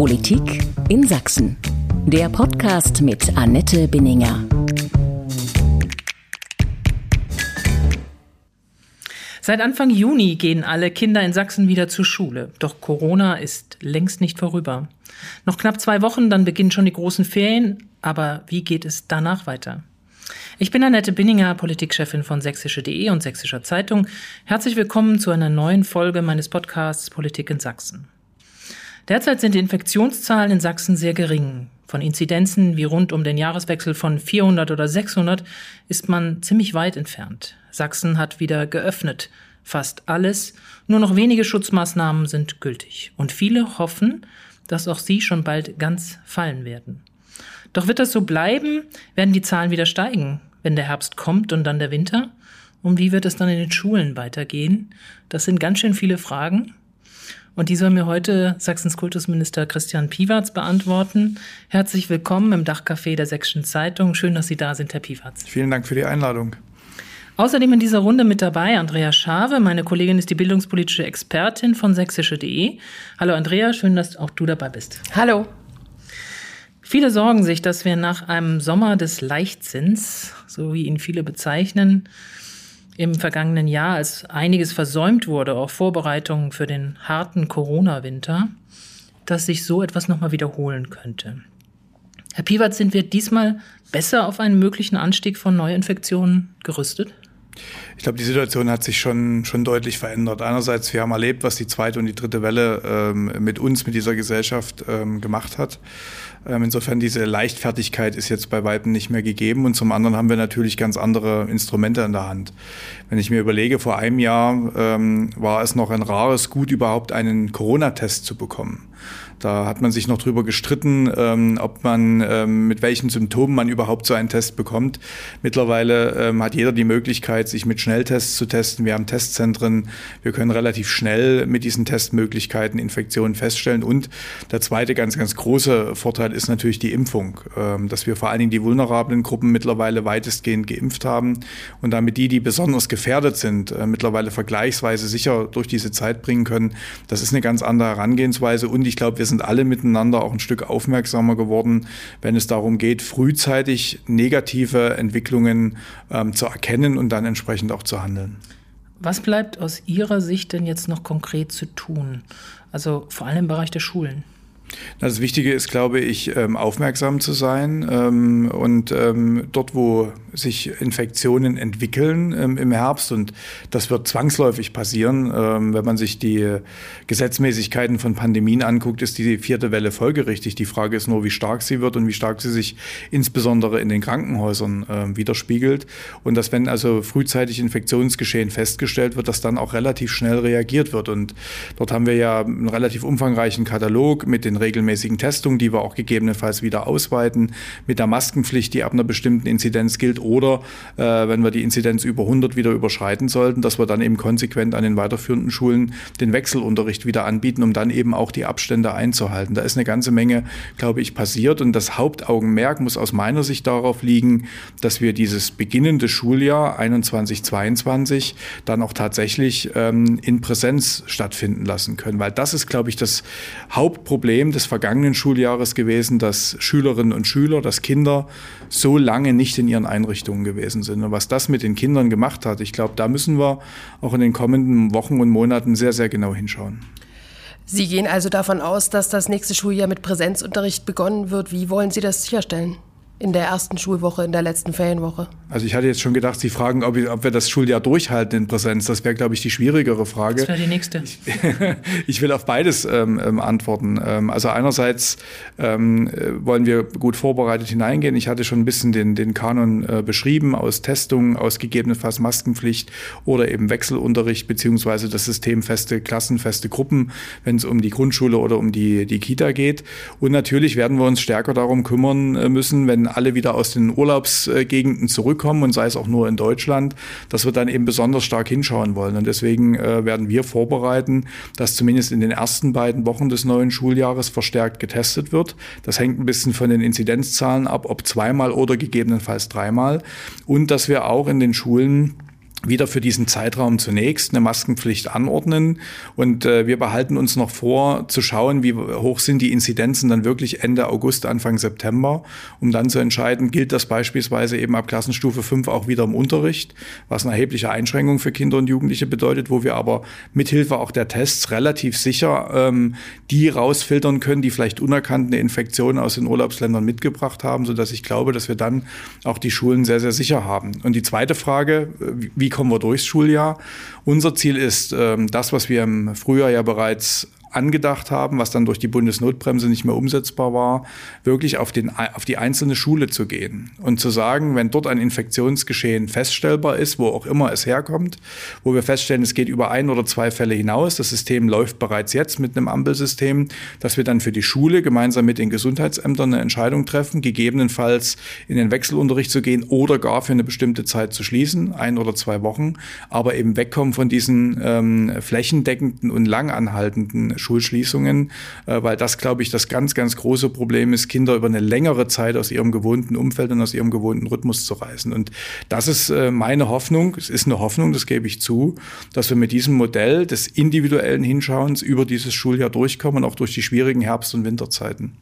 Politik in Sachsen. Der Podcast mit Annette Binninger. Seit Anfang Juni gehen alle Kinder in Sachsen wieder zur Schule. Doch Corona ist längst nicht vorüber. Noch knapp zwei Wochen, dann beginnen schon die großen Ferien. Aber wie geht es danach weiter? Ich bin Annette Binninger, Politikchefin von sächsische.de und Sächsischer Zeitung. Herzlich willkommen zu einer neuen Folge meines Podcasts Politik in Sachsen. Derzeit sind die Infektionszahlen in Sachsen sehr gering. Von Inzidenzen wie rund um den Jahreswechsel von 400 oder 600 ist man ziemlich weit entfernt. Sachsen hat wieder geöffnet. Fast alles. Nur noch wenige Schutzmaßnahmen sind gültig. Und viele hoffen, dass auch sie schon bald ganz fallen werden. Doch wird das so bleiben? Werden die Zahlen wieder steigen, wenn der Herbst kommt und dann der Winter? Und wie wird es dann in den Schulen weitergehen? Das sind ganz schön viele Fragen. Und die soll mir heute Sachsens Kultusminister Christian Piwarz beantworten. Herzlich willkommen im Dachcafé der Sächsischen Zeitung. Schön, dass Sie da sind, Herr Piwarz. Vielen Dank für die Einladung. Außerdem in dieser Runde mit dabei Andrea Schave. Meine Kollegin ist die bildungspolitische Expertin von sächsische.de. Hallo Andrea, schön, dass auch du dabei bist. Hallo. Viele sorgen sich, dass wir nach einem Sommer des Leichtsinns, so wie ihn viele bezeichnen, im vergangenen Jahr, als einiges versäumt wurde, auch Vorbereitungen für den harten Corona-Winter, dass sich so etwas nochmal wiederholen könnte. Herr Piewatz, sind wir diesmal besser auf einen möglichen Anstieg von Neuinfektionen gerüstet? Ich glaube, die Situation hat sich schon, schon deutlich verändert. Einerseits, wir haben erlebt, was die zweite und die dritte Welle ähm, mit uns, mit dieser Gesellschaft ähm, gemacht hat. Ähm, insofern diese Leichtfertigkeit ist jetzt bei Weitem nicht mehr gegeben. Und zum anderen haben wir natürlich ganz andere Instrumente in der Hand. Wenn ich mir überlege, vor einem Jahr ähm, war es noch ein rares Gut, überhaupt einen Corona-Test zu bekommen. Da hat man sich noch drüber gestritten, ähm, ob man ähm, mit welchen Symptomen man überhaupt so einen Test bekommt. Mittlerweile ähm, hat jeder die Möglichkeit, sich mit Schnelltests zu testen. Wir haben Testzentren. Wir können relativ schnell mit diesen Testmöglichkeiten Infektionen feststellen. Und der zweite ganz, ganz große Vorteil ist natürlich die Impfung, ähm, dass wir vor allen Dingen die vulnerablen Gruppen mittlerweile weitestgehend geimpft haben und damit die, die besonders gefährdet sind, äh, mittlerweile vergleichsweise sicher durch diese Zeit bringen können. Das ist eine ganz andere Herangehensweise. Und ich glaube, wir sind alle miteinander auch ein Stück aufmerksamer geworden, wenn es darum geht, frühzeitig negative Entwicklungen ähm, zu erkennen und dann entsprechend auch zu handeln. Was bleibt aus Ihrer Sicht denn jetzt noch konkret zu tun? Also vor allem im Bereich der Schulen. Das Wichtige ist, glaube ich, ähm, aufmerksam zu sein ähm, und ähm, dort, wo sich Infektionen entwickeln im Herbst und das wird zwangsläufig passieren, wenn man sich die Gesetzmäßigkeiten von Pandemien anguckt, ist die vierte Welle folgerichtig. Die Frage ist nur, wie stark sie wird und wie stark sie sich insbesondere in den Krankenhäusern widerspiegelt und dass wenn also frühzeitig Infektionsgeschehen festgestellt wird, dass dann auch relativ schnell reagiert wird und dort haben wir ja einen relativ umfangreichen Katalog mit den regelmäßigen Testungen, die wir auch gegebenenfalls wieder ausweiten, mit der Maskenpflicht, die ab einer bestimmten Inzidenz gilt, oder äh, wenn wir die Inzidenz über 100 wieder überschreiten sollten, dass wir dann eben konsequent an den weiterführenden Schulen den Wechselunterricht wieder anbieten, um dann eben auch die Abstände einzuhalten. Da ist eine ganze Menge, glaube ich, passiert und das Hauptaugenmerk muss aus meiner Sicht darauf liegen, dass wir dieses beginnende Schuljahr 21, 22 dann auch tatsächlich ähm, in Präsenz stattfinden lassen können, weil das ist, glaube ich, das Hauptproblem, des vergangenen Schuljahres gewesen, dass Schülerinnen und Schüler, dass Kinder so lange nicht in ihren Einrichtungen gewesen sind. Und was das mit den Kindern gemacht hat, ich glaube, da müssen wir auch in den kommenden Wochen und Monaten sehr, sehr genau hinschauen. Sie gehen also davon aus, dass das nächste Schuljahr mit Präsenzunterricht begonnen wird. Wie wollen Sie das sicherstellen? In der ersten Schulwoche, in der letzten Ferienwoche? Also ich hatte jetzt schon gedacht, Sie fragen, ob, ob wir das Schuljahr durchhalten in Präsenz. Das wäre, glaube ich, die schwierigere Frage. Das wäre die nächste. Ich, ich, will auf beides ähm, ähm, antworten. Ähm, also einerseits ähm, äh, wollen wir gut vorbereitet hineingehen. Ich hatte schon ein bisschen den, den Kanon äh, beschrieben aus Testungen, aus gegebenenfalls Maskenpflicht oder eben Wechselunterricht beziehungsweise das System feste Klassen, feste Gruppen, wenn es um die Grundschule oder um die, die Kita geht. Und natürlich werden wir uns stärker darum kümmern äh, müssen, wenn alle wieder aus den Urlaubsgegenden zurückkommen und sei es auch nur in Deutschland, dass wir dann eben besonders stark hinschauen wollen. Und deswegen äh, werden wir vorbereiten, dass zumindest in den ersten beiden Wochen des neuen Schuljahres verstärkt getestet wird. Das hängt ein bisschen von den Inzidenzzahlen ab, ob zweimal oder gegebenenfalls dreimal. Und dass wir auch in den Schulen wieder für diesen Zeitraum zunächst eine Maskenpflicht anordnen. Und äh, wir behalten uns noch vor, zu schauen, wie hoch sind die Inzidenzen dann wirklich Ende August, Anfang September, um dann zu entscheiden, gilt das beispielsweise eben ab Klassenstufe 5 auch wieder im Unterricht, was eine erhebliche Einschränkung für Kinder und Jugendliche bedeutet, wo wir aber mithilfe auch der Tests relativ sicher ähm, die rausfiltern können, die vielleicht unerkannte Infektionen aus den Urlaubsländern mitgebracht haben, sodass ich glaube, dass wir dann auch die Schulen sehr, sehr sicher haben. Und die zweite Frage, wie kommen wir durchs Schuljahr? Unser Ziel ist, ähm, das, was wir im Frühjahr ja bereits angedacht haben, was dann durch die Bundesnotbremse nicht mehr umsetzbar war, wirklich auf, den, auf die einzelne Schule zu gehen und zu sagen, wenn dort ein Infektionsgeschehen feststellbar ist, wo auch immer es herkommt, wo wir feststellen, es geht über ein oder zwei Fälle hinaus, das System läuft bereits jetzt mit einem Ampelsystem, dass wir dann für die Schule gemeinsam mit den Gesundheitsämtern eine Entscheidung treffen, gegebenenfalls in den Wechselunterricht zu gehen oder gar für eine bestimmte Zeit zu schließen, ein oder zwei Wochen, aber eben wegkommen von diesen ähm, flächendeckenden und langanhaltenden Schulschließungen, äh, weil das, glaube ich, das ganz, ganz große Problem ist, Kinder über eine längere Zeit aus ihrem gewohnten Umfeld und aus ihrem gewohnten Rhythmus zu reißen. Und das ist äh, meine Hoffnung, es ist eine Hoffnung, das gebe ich zu, dass wir mit diesem Modell des individuellen Hinschauens über dieses Schuljahr durchkommen, auch durch die schwierigen Herbst- und Winterzeiten.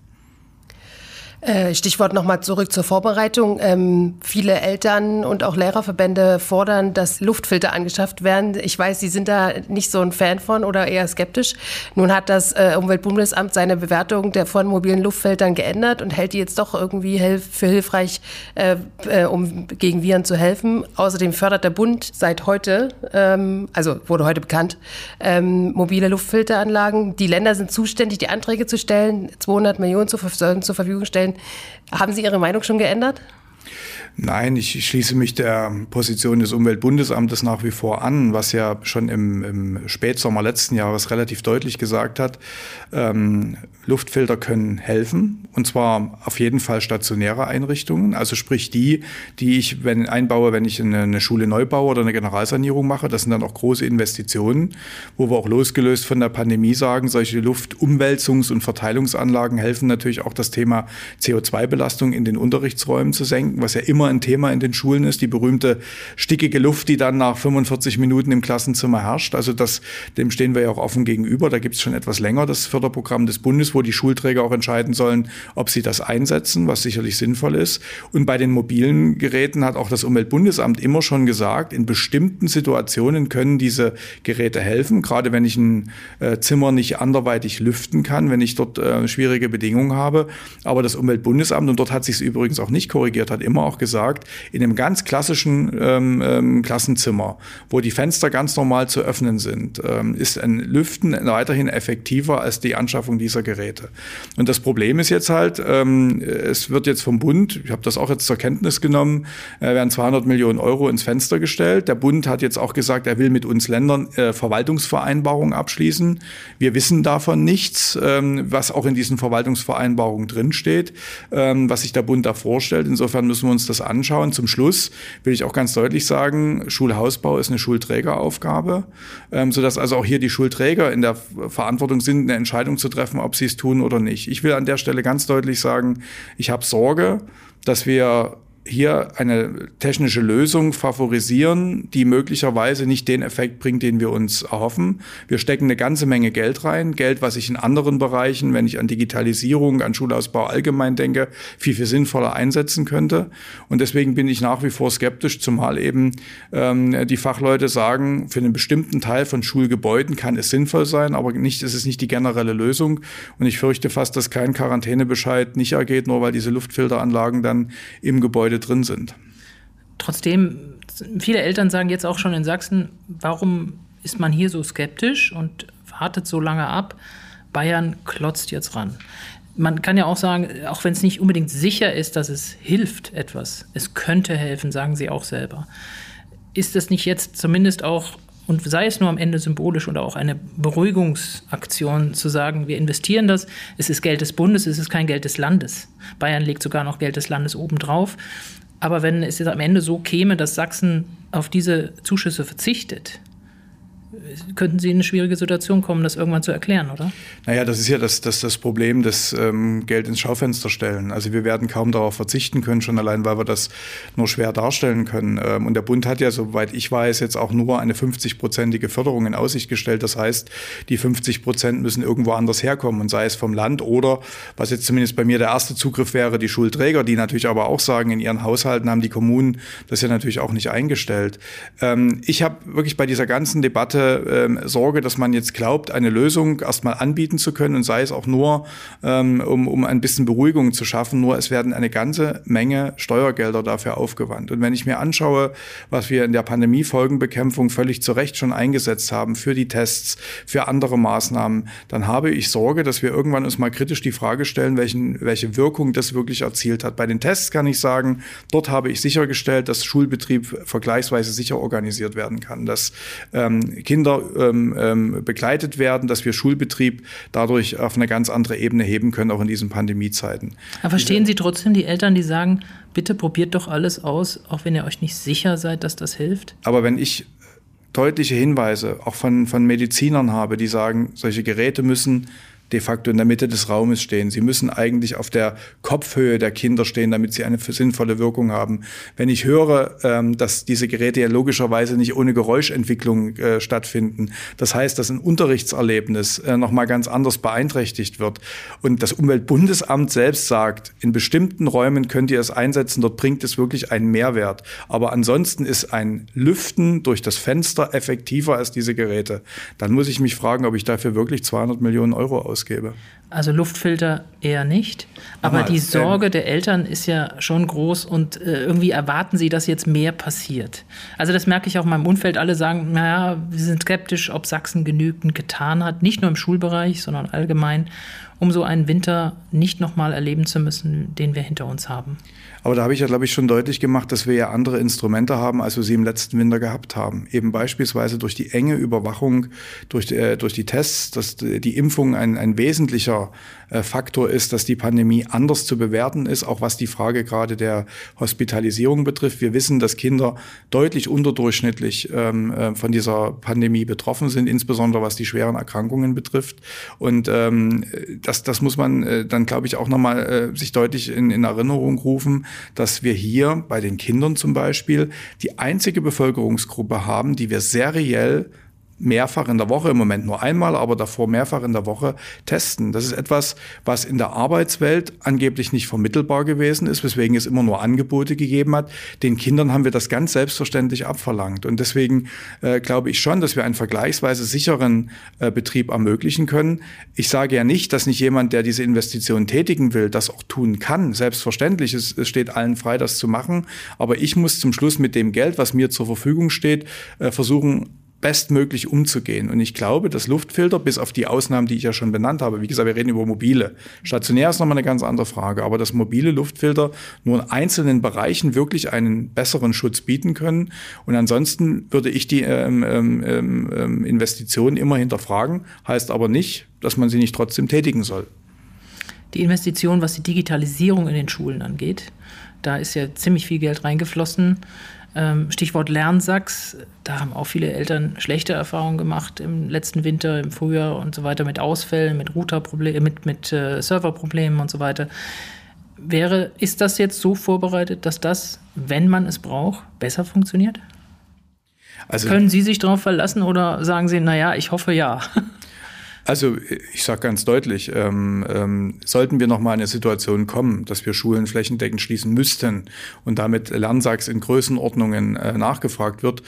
Äh, Stichwort nochmal zurück zur Vorbereitung. Ähm, viele Eltern und auch Lehrerverbände fordern, dass Luftfilter angeschafft werden. Ich weiß, Sie sind da nicht so ein Fan von oder eher skeptisch. Nun hat das äh, Umweltbundesamt seine Bewertung der von mobilen Luftfiltern geändert und hält die jetzt doch irgendwie für hilfreich, äh, äh, um gegen Viren zu helfen. Außerdem fördert der Bund seit heute, ähm, also wurde heute bekannt, ähm, mobile Luftfilteranlagen. Die Länder sind zuständig, die Anträge zu stellen, 200 Millionen zur, zur Verfügung stellen stellen. Haben Sie Ihre Meinung schon geändert? Nein, ich schließe mich der Position des Umweltbundesamtes nach wie vor an, was ja schon im, im Spätsommer letzten Jahres relativ deutlich gesagt hat, ähm, Luftfilter können helfen und zwar auf jeden Fall stationäre Einrichtungen, also sprich die, die ich wenn einbaue, wenn ich eine, Schule neu baue oder eine Generalsanierung mache. Das sind dann auch große Investitionen, wo wir auch losgelöst von der Pandemie sagen, solche Luftumwälzungs- und Verteilungsanlagen helfen natürlich auch das Thema CO2-Belastung in den Unterrichtsräumen zu senken, was ja immer ein Thema in den Schulen ist, die berühmte stickige Luft, die dann nach 45 Minuten im Klassenzimmer herrscht. Also das, dem stehen wir ja auch offen gegenüber. Da gibt es schon etwas länger das Förderprogramm des Bundes, wo die Schulträger auch entscheiden sollen, ob sie das einsetzen, was sicherlich sinnvoll ist. Und bei den mobilen Geräten hat auch das Umweltbundesamt immer schon gesagt, in bestimmten Situationen können diese Geräte helfen, gerade wenn ich ein äh, Zimmer nicht anderweitig lüften kann, wenn ich dort äh, schwierige Bedingungen habe. Aber das Umweltbundesamt, und dort hat sich es übrigens auch nicht korrigiert, hat immer auch gesagt, in einem ganz klassischen ähm, ähm, Klassenzimmer, wo die Fenster ganz normal zu öffnen sind, ähm, ist ein Lüften weiterhin effektiver als die Anschaffung dieser Geräte. Und das Problem ist jetzt halt, ähm, es wird jetzt vom Bund, ich habe das auch jetzt zur Kenntnis genommen, äh, werden 200 Millionen Euro ins Fenster gestellt. Der Bund hat jetzt auch gesagt, er will mit uns Ländern äh, Verwaltungsvereinbarungen abschließen. Wir wissen davon nichts, ähm, was auch in diesen Verwaltungsvereinbarungen drinsteht, ähm, was sich der Bund da vorstellt. Insofern müssen wir uns das anschauen. Zum Schluss will ich auch ganz deutlich sagen, Schulhausbau ist eine Schulträgeraufgabe, ähm, sodass also auch hier die Schulträger in der Verantwortung sind, eine Entscheidung zu treffen, ob sie es tun oder nicht. Ich will an der Stelle ganz deutlich sagen, ich habe Sorge, dass wir hier eine technische Lösung favorisieren, die möglicherweise nicht den Effekt bringt, den wir uns erhoffen. Wir stecken eine ganze Menge Geld rein, Geld, was ich in anderen Bereichen, wenn ich an Digitalisierung, an Schulausbau allgemein denke, viel, viel sinnvoller einsetzen könnte. Und deswegen bin ich nach wie vor skeptisch, zumal eben ähm, die Fachleute sagen, für einen bestimmten Teil von Schulgebäuden kann es sinnvoll sein, aber nicht, es ist nicht die generelle Lösung. Und ich fürchte fast, dass kein Quarantänebescheid nicht ergeht, nur weil diese Luftfilteranlagen dann im Gebäude drin sind. Trotzdem, viele Eltern sagen jetzt auch schon in Sachsen, warum ist man hier so skeptisch und wartet so lange ab? Bayern klotzt jetzt ran. Man kann ja auch sagen, auch wenn es nicht unbedingt sicher ist, dass es hilft etwas, es könnte helfen, sagen sie auch selber. Ist das nicht jetzt zumindest auch und sei es nur am Ende symbolisch oder auch eine Beruhigungsaktion zu sagen, wir investieren das, es ist Geld des Bundes, es ist kein Geld des Landes. Bayern legt sogar noch Geld des Landes obendrauf. Aber wenn es jetzt am Ende so käme, dass Sachsen auf diese Zuschüsse verzichtet, könnten Sie in eine schwierige Situation kommen, das irgendwann zu erklären, oder? Naja, das ist ja das, das, das Problem des ähm, Geld ins Schaufenster stellen. Also wir werden kaum darauf verzichten können, schon allein, weil wir das nur schwer darstellen können. Ähm, und der Bund hat ja, soweit ich weiß, jetzt auch nur eine 50-prozentige Förderung in Aussicht gestellt. Das heißt, die 50 Prozent müssen irgendwo anders herkommen und sei es vom Land oder, was jetzt zumindest bei mir der erste Zugriff wäre, die Schulträger, die natürlich aber auch sagen, in ihren Haushalten haben die Kommunen das ja natürlich auch nicht eingestellt. Ähm, ich habe wirklich bei dieser ganzen Debatte ähm, Sorge, dass man jetzt glaubt, eine Lösung erstmal anbieten zu können und sei es auch nur, ähm, um, um ein bisschen Beruhigung zu schaffen. Nur es werden eine ganze Menge Steuergelder dafür aufgewandt. Und wenn ich mir anschaue, was wir in der Pandemiefolgenbekämpfung völlig zu Recht schon eingesetzt haben für die Tests, für andere Maßnahmen, dann habe ich Sorge, dass wir irgendwann uns mal kritisch die Frage stellen, welchen, welche Wirkung das wirklich erzielt hat. Bei den Tests kann ich sagen, dort habe ich sichergestellt, dass Schulbetrieb vergleichsweise sicher organisiert werden kann, dass ähm, Kinder ähm, ähm, begleitet werden, dass wir Schulbetrieb dadurch auf eine ganz andere Ebene heben können, auch in diesen Pandemiezeiten. Aber verstehen Sie trotzdem die Eltern, die sagen, bitte probiert doch alles aus, auch wenn ihr euch nicht sicher seid, dass das hilft? Aber wenn ich deutliche Hinweise auch von, von Medizinern habe, die sagen, solche Geräte müssen de facto in der Mitte des Raumes stehen. Sie müssen eigentlich auf der Kopfhöhe der Kinder stehen, damit sie eine sinnvolle Wirkung haben. Wenn ich höre, ähm, dass diese Geräte ja logischerweise nicht ohne Geräuschentwicklung äh, stattfinden, das heißt, dass ein Unterrichtserlebnis äh, nochmal ganz anders beeinträchtigt wird und das Umweltbundesamt selbst sagt, in bestimmten Räumen könnt ihr es einsetzen, dort bringt es wirklich einen Mehrwert. Aber ansonsten ist ein Lüften durch das Fenster effektiver als diese Geräte. Dann muss ich mich fragen, ob ich dafür wirklich 200 Millionen Euro aus ausgebe. Also Luftfilter eher nicht. Aber Nochmal, die Sorge ähm, der Eltern ist ja schon groß und äh, irgendwie erwarten sie, dass jetzt mehr passiert. Also das merke ich auch in meinem Umfeld. Alle sagen, naja, wir sind skeptisch, ob Sachsen genügend getan hat. Nicht nur im Schulbereich, sondern allgemein, um so einen Winter nicht nochmal erleben zu müssen, den wir hinter uns haben. Aber da habe ich ja, glaube ich, schon deutlich gemacht, dass wir ja andere Instrumente haben, als wir sie im letzten Winter gehabt haben. Eben beispielsweise durch die enge Überwachung, durch, äh, durch die Tests, dass die Impfung ein, ein wesentlicher Faktor ist, dass die Pandemie anders zu bewerten ist, auch was die Frage gerade der Hospitalisierung betrifft. Wir wissen, dass Kinder deutlich unterdurchschnittlich ähm, äh, von dieser Pandemie betroffen sind, insbesondere was die schweren Erkrankungen betrifft. Und ähm, das, das muss man äh, dann, glaube ich, auch nochmal äh, sich deutlich in, in Erinnerung rufen, dass wir hier bei den Kindern zum Beispiel die einzige Bevölkerungsgruppe haben, die wir seriell mehrfach in der Woche, im Moment nur einmal, aber davor mehrfach in der Woche testen. Das ist etwas, was in der Arbeitswelt angeblich nicht vermittelbar gewesen ist, weswegen es immer nur Angebote gegeben hat. Den Kindern haben wir das ganz selbstverständlich abverlangt. Und deswegen äh, glaube ich schon, dass wir einen vergleichsweise sicheren äh, Betrieb ermöglichen können. Ich sage ja nicht, dass nicht jemand, der diese Investition tätigen will, das auch tun kann. Selbstverständlich, es, es steht allen frei, das zu machen. Aber ich muss zum Schluss mit dem Geld, was mir zur Verfügung steht, äh, versuchen, bestmöglich umzugehen. Und ich glaube, dass Luftfilter, bis auf die Ausnahmen, die ich ja schon benannt habe, wie gesagt, wir reden über mobile. Stationär ist nochmal eine ganz andere Frage, aber dass mobile Luftfilter nur in einzelnen Bereichen wirklich einen besseren Schutz bieten können. Und ansonsten würde ich die ähm, ähm, ähm, Investitionen immer hinterfragen, heißt aber nicht, dass man sie nicht trotzdem tätigen soll. Die Investition, was die Digitalisierung in den Schulen angeht, da ist ja ziemlich viel Geld reingeflossen. Ähm, Stichwort Lernsachs, da haben auch viele Eltern schlechte Erfahrungen gemacht im letzten Winter, im Frühjahr und so weiter mit Ausfällen, mit Routerproblemen, mit, mit äh, Serverproblemen und so weiter. Wäre, ist das jetzt so vorbereitet, dass das, wenn man es braucht, besser funktioniert? Also, Können Sie sich darauf verlassen oder sagen Sie, naja, ich hoffe ja? Also ich sage ganz deutlich, ähm, ähm, sollten wir noch mal in eine Situation kommen, dass wir Schulen flächendeckend schließen müssten und damit Lernsachs in Größenordnungen äh, nachgefragt wird,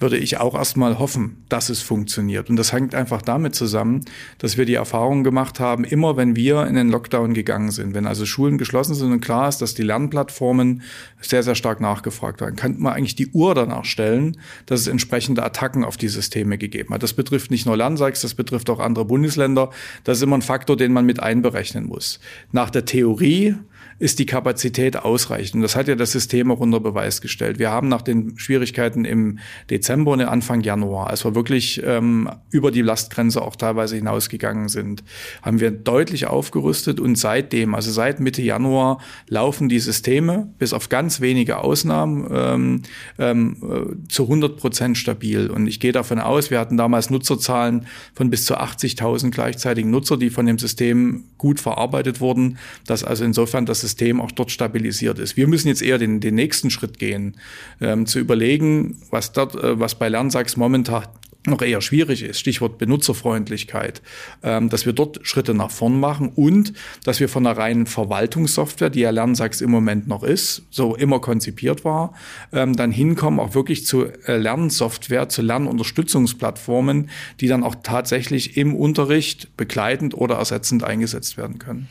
würde ich auch erstmal hoffen, dass es funktioniert. Und das hängt einfach damit zusammen, dass wir die Erfahrung gemacht haben, immer wenn wir in den Lockdown gegangen sind, wenn also Schulen geschlossen sind und klar ist, dass die Lernplattformen sehr, sehr stark nachgefragt werden, kann man eigentlich die Uhr danach stellen, dass es entsprechende Attacken auf die Systeme gegeben hat. Das betrifft nicht nur Landsachs, das betrifft auch andere Bundesländer. Das ist immer ein Faktor, den man mit einberechnen muss. Nach der Theorie ist die Kapazität ausreichend. Das hat ja das System auch unter Beweis gestellt. Wir haben nach den Schwierigkeiten im Dezember und Anfang Januar, als wir wirklich ähm, über die Lastgrenze auch teilweise hinausgegangen sind, haben wir deutlich aufgerüstet und seitdem, also seit Mitte Januar, laufen die Systeme bis auf ganz wenige Ausnahmen ähm, ähm, äh, zu 100 Prozent stabil. Und ich gehe davon aus, wir hatten damals Nutzerzahlen von bis zu 80.000 gleichzeitigen Nutzer, die von dem System gut verarbeitet wurden, dass also insofern das System auch dort stabilisiert ist. Wir müssen jetzt eher den, den nächsten Schritt gehen, ähm, zu überlegen, was dort, äh, was bei Lernsachs momentan noch eher schwierig ist, Stichwort Benutzerfreundlichkeit, ähm, dass wir dort Schritte nach vorn machen und dass wir von einer reinen Verwaltungssoftware, die ja Lernsachs im Moment noch ist, so immer konzipiert war, ähm, dann hinkommen auch wirklich zu äh, Lernsoftware, zu Lernunterstützungsplattformen, die dann auch tatsächlich im Unterricht begleitend oder ersetzend eingesetzt werden können.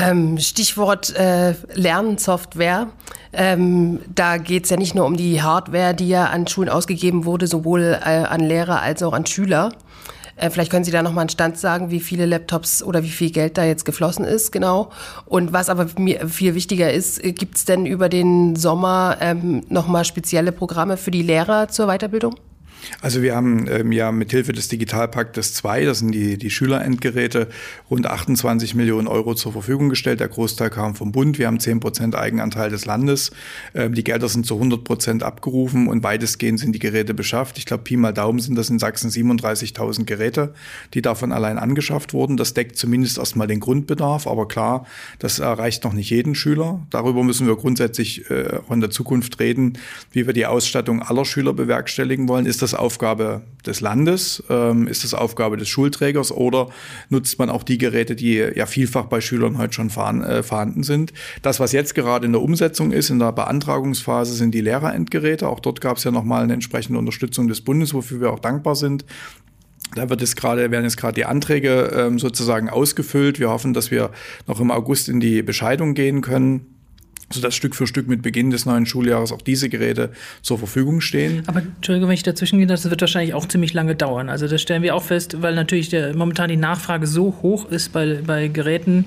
Ähm, Stichwort äh, Lernsoftware. Ähm, da geht es ja nicht nur um die Hardware, die ja an Schulen ausgegeben wurde, sowohl äh, an Lehrer als auch an Schüler. Äh, vielleicht können Sie da nochmal einen Stand sagen, wie viele Laptops oder wie viel Geld da jetzt geflossen ist, genau. Und was aber mir viel wichtiger ist, äh, gibt es denn über den Sommer ähm, nochmal spezielle Programme für die Lehrer zur Weiterbildung? Also wir haben ähm, ja mithilfe des Digitalpaktes 2, das sind die, die Schülerendgeräte, rund 28 Millionen Euro zur Verfügung gestellt. Der Großteil kam vom Bund. Wir haben 10 Prozent Eigenanteil des Landes. Ähm, die Gelder sind zu 100 Prozent abgerufen und weitestgehend sind die Geräte beschafft. Ich glaube, Pi mal Daumen sind das in Sachsen 37.000 Geräte, die davon allein angeschafft wurden. Das deckt zumindest erstmal den Grundbedarf. Aber klar, das erreicht noch nicht jeden Schüler. Darüber müssen wir grundsätzlich äh, in der Zukunft reden, wie wir die Ausstattung aller Schüler bewerkstelligen wollen. Ist das Aufgabe des Landes? Ähm, ist das Aufgabe des Schulträgers oder nutzt man auch die Geräte, die ja vielfach bei Schülern heute schon äh, vorhanden sind? Das, was jetzt gerade in der Umsetzung ist, in der Beantragungsphase, sind die Lehrerendgeräte. Auch dort gab es ja nochmal eine entsprechende Unterstützung des Bundes, wofür wir auch dankbar sind. Da wird es gerade, werden jetzt gerade die Anträge ähm, sozusagen ausgefüllt. Wir hoffen, dass wir noch im August in die Bescheidung gehen können sodass Stück für Stück mit Beginn des neuen Schuljahres auch diese Geräte zur Verfügung stehen. Aber Entschuldigung, wenn ich dazwischen gehe, das wird wahrscheinlich auch ziemlich lange dauern. Also das stellen wir auch fest, weil natürlich der, momentan die Nachfrage so hoch ist bei, bei Geräten,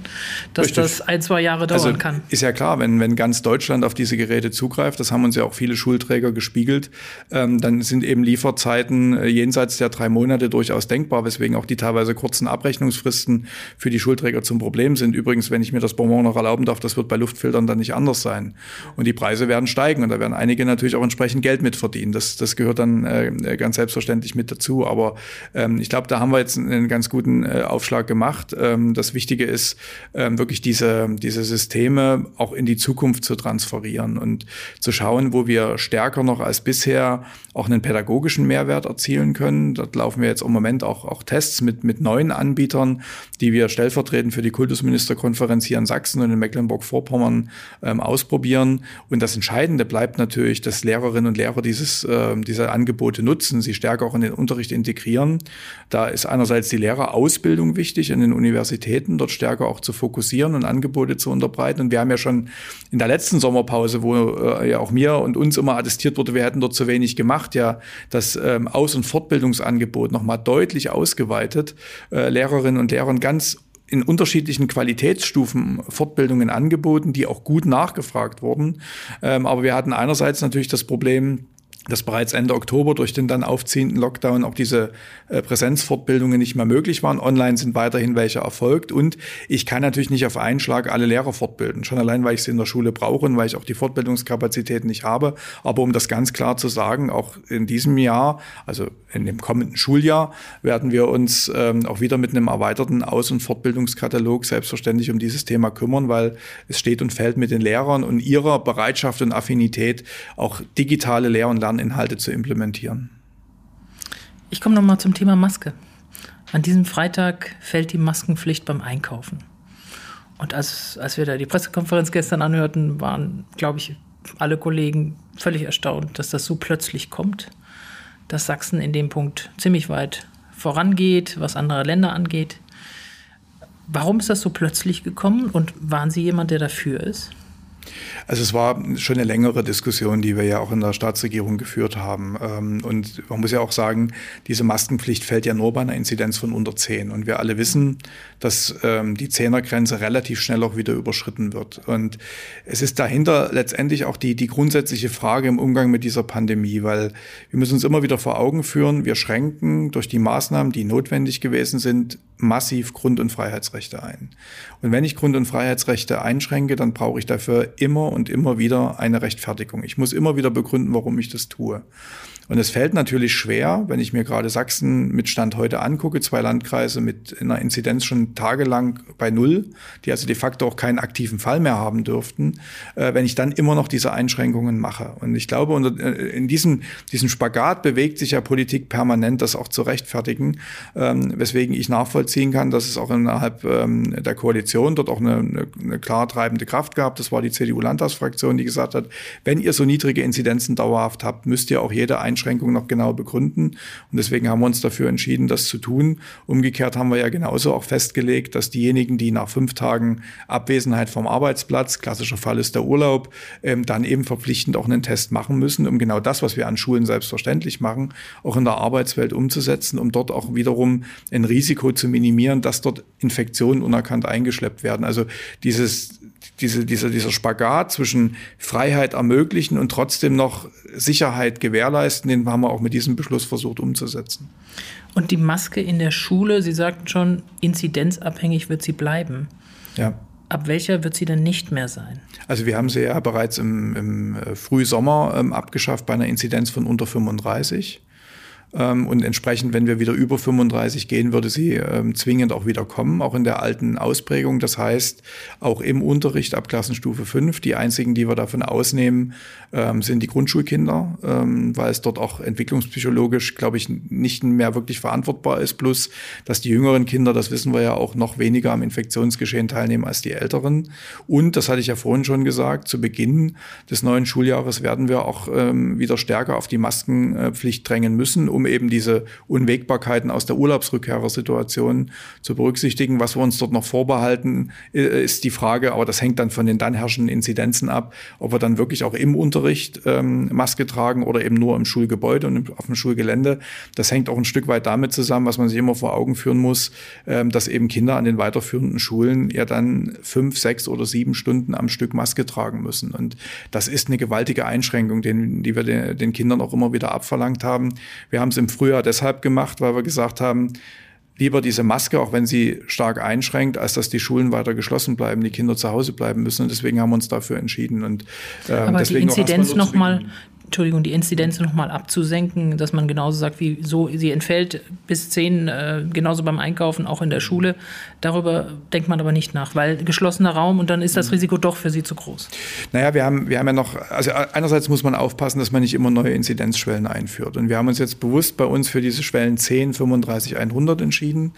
dass Richtig. das ein, zwei Jahre dauern also, kann. Ist ja klar, wenn, wenn ganz Deutschland auf diese Geräte zugreift, das haben uns ja auch viele Schulträger gespiegelt, ähm, dann sind eben Lieferzeiten äh, jenseits der drei Monate durchaus denkbar, weswegen auch die teilweise kurzen Abrechnungsfristen für die Schulträger zum Problem sind. Übrigens, wenn ich mir das Bonbon noch erlauben darf, das wird bei Luftfiltern dann nicht anders anders sein. Und die Preise werden steigen und da werden einige natürlich auch entsprechend Geld mitverdienen. Das, das gehört dann äh, ganz selbstverständlich mit dazu. Aber ähm, ich glaube, da haben wir jetzt einen ganz guten äh, Aufschlag gemacht. Ähm, das Wichtige ist, ähm, wirklich diese, diese Systeme auch in die Zukunft zu transferieren und zu schauen, wo wir stärker noch als bisher auch einen pädagogischen Mehrwert erzielen können. Dort laufen wir jetzt im Moment auch, auch Tests mit, mit neuen Anbietern, die wir stellvertretend für die Kultusministerkonferenz hier in Sachsen und in Mecklenburg-Vorpommern ähm, ähm, ausprobieren. Und das Entscheidende bleibt natürlich, dass Lehrerinnen und Lehrer dieses, äh, diese Angebote nutzen, sie stärker auch in den Unterricht integrieren. Da ist einerseits die Lehrerausbildung wichtig in den Universitäten, dort stärker auch zu fokussieren und Angebote zu unterbreiten. Und wir haben ja schon in der letzten Sommerpause, wo äh, ja auch mir und uns immer attestiert wurde, wir hätten dort zu wenig gemacht, ja das ähm, Aus- und Fortbildungsangebot nochmal deutlich ausgeweitet, äh, Lehrerinnen und Lehrern ganz in unterschiedlichen Qualitätsstufen Fortbildungen angeboten, die auch gut nachgefragt wurden. Ähm, aber wir hatten einerseits natürlich das Problem, dass bereits Ende Oktober durch den dann aufziehenden Lockdown auch diese äh, Präsenzfortbildungen nicht mehr möglich waren. Online sind weiterhin welche erfolgt und ich kann natürlich nicht auf einen Schlag alle Lehrer fortbilden. Schon allein, weil ich sie in der Schule brauche und weil ich auch die Fortbildungskapazitäten nicht habe. Aber um das ganz klar zu sagen, auch in diesem Jahr, also in dem kommenden Schuljahr, werden wir uns ähm, auch wieder mit einem erweiterten Aus- und Fortbildungskatalog selbstverständlich um dieses Thema kümmern, weil es steht und fällt mit den Lehrern und ihrer Bereitschaft und Affinität, auch digitale Lehr- und Lern Inhalte zu implementieren. Ich komme nochmal zum Thema Maske. An diesem Freitag fällt die Maskenpflicht beim Einkaufen. Und als, als wir da die Pressekonferenz gestern anhörten, waren, glaube ich, alle Kollegen völlig erstaunt, dass das so plötzlich kommt, dass Sachsen in dem Punkt ziemlich weit vorangeht, was andere Länder angeht. Warum ist das so plötzlich gekommen und waren Sie jemand, der dafür ist? Also es war schon eine längere Diskussion, die wir ja auch in der Staatsregierung geführt haben. Ähm, und man muss ja auch sagen, diese Maskenpflicht fällt ja nur bei einer Inzidenz von unter 10. Und wir alle wissen, dass ähm, die Zehnergrenze relativ schnell auch wieder überschritten wird. Und es ist dahinter letztendlich auch die, die grundsätzliche Frage im Umgang mit dieser Pandemie, weil wir müssen uns immer wieder vor Augen führen, wir schränken durch die Maßnahmen, die notwendig gewesen sind, massiv Grund- und Freiheitsrechte ein. Und wenn ich Grund- und Freiheitsrechte einschränke, dann brauche ich dafür immer und immer wieder eine Rechtfertigung. Ich muss immer wieder begründen, warum ich das tue. Und es fällt natürlich schwer, wenn ich mir gerade Sachsen mit Stand heute angucke, zwei Landkreise mit einer Inzidenz schon tagelang bei Null, die also de facto auch keinen aktiven Fall mehr haben dürften, äh, wenn ich dann immer noch diese Einschränkungen mache. Und ich glaube, unter, äh, in diesem, diesem Spagat bewegt sich ja Politik permanent, das auch zu rechtfertigen, ähm, weswegen ich nachvollziehen kann, dass es auch innerhalb ähm, der Koalition dort auch eine, eine, eine klar treibende Kraft gab. Das war die CDU-Landtagsfraktion, die gesagt hat, wenn ihr so niedrige Inzidenzen dauerhaft habt, müsst ihr auch jede Einschränkung Einschränkung noch genau begründen. Und deswegen haben wir uns dafür entschieden, das zu tun. Umgekehrt haben wir ja genauso auch festgelegt, dass diejenigen, die nach fünf Tagen Abwesenheit vom Arbeitsplatz, klassischer Fall ist der Urlaub, ähm, dann eben verpflichtend auch einen Test machen müssen, um genau das, was wir an Schulen selbstverständlich machen, auch in der Arbeitswelt umzusetzen, um dort auch wiederum ein Risiko zu minimieren, dass dort Infektionen unerkannt eingeschleppt werden. Also dieses diese, dieser, dieser Spagat zwischen Freiheit ermöglichen und trotzdem noch Sicherheit gewährleisten, den haben wir auch mit diesem Beschluss versucht umzusetzen. Und die Maske in der Schule, Sie sagten schon, inzidenzabhängig wird sie bleiben. Ja. Ab welcher wird sie denn nicht mehr sein? Also wir haben sie ja bereits im, im äh, Frühsommer ähm, abgeschafft bei einer Inzidenz von unter 35. Ähm, und entsprechend, wenn wir wieder über 35 gehen, würde sie ähm, zwingend auch wieder kommen, auch in der alten Ausprägung. Das heißt, auch im Unterricht ab Klassenstufe 5. Die einzigen, die wir davon ausnehmen, ähm, sind die Grundschulkinder, weil es dort auch entwicklungspsychologisch, glaube ich, nicht mehr wirklich verantwortbar ist. Plus, dass die jüngeren Kinder, das wissen wir ja auch, noch weniger am Infektionsgeschehen teilnehmen als die älteren. Und, das hatte ich ja vorhin schon gesagt, zu Beginn des neuen Schuljahres werden wir auch wieder stärker auf die Maskenpflicht drängen müssen, um eben diese Unwägbarkeiten aus der Urlaubsrückkehrersituation zu berücksichtigen. Was wir uns dort noch vorbehalten, äh, ist die Frage, aber das hängt dann von den dann herrschenden Inzidenzen ab, ob wir dann wirklich auch im Unterricht ähm, Maske tragen oder eben nur im Schulgebäude und auf dem Schulgelände. Das hängt auch ein Stück weit damit zusammen, was man sich immer vor Augen führen muss, ähm, dass eben Kinder an den weiterführenden Schulen ja dann fünf, sechs oder sieben Stunden am Stück Maske tragen müssen. Und das ist eine gewaltige Einschränkung, den, die wir den, den Kindern auch immer wieder abverlangt haben. Wir haben es im Frühjahr deshalb gemacht, weil wir gesagt haben, lieber diese Maske, auch wenn sie stark einschränkt, als dass die Schulen weiter geschlossen bleiben, die Kinder zu Hause bleiben müssen. Und deswegen haben wir uns dafür entschieden. Und, äh, Aber deswegen die Inzidenz nochmal Entschuldigung, die Inzidenz nochmal abzusenken, dass man genauso sagt, wie so sie entfällt bis zehn, äh, genauso beim Einkaufen, auch in der Schule. Darüber denkt man aber nicht nach, weil geschlossener Raum und dann ist das mhm. Risiko doch für sie zu groß. Naja, wir haben, wir haben ja noch, also einerseits muss man aufpassen, dass man nicht immer neue Inzidenzschwellen einführt. Und wir haben uns jetzt bewusst bei uns für diese Schwellen 10, 35, 100 entschieden,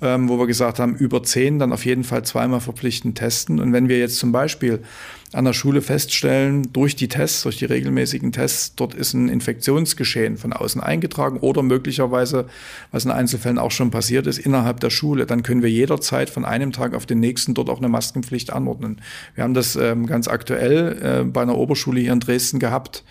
ähm, wo wir gesagt haben, über 10 dann auf jeden Fall zweimal verpflichtend testen. Und wenn wir jetzt zum Beispiel an der Schule feststellen, durch die Tests, durch die regelmäßigen Tests, dort ist ein Infektionsgeschehen von außen eingetragen oder möglicherweise, was in Einzelfällen auch schon passiert ist, innerhalb der Schule, dann können wir jederzeit von einem Tag auf den nächsten dort auch eine Maskenpflicht anordnen. Wir haben das ähm, ganz aktuell äh, bei einer Oberschule hier in Dresden gehabt.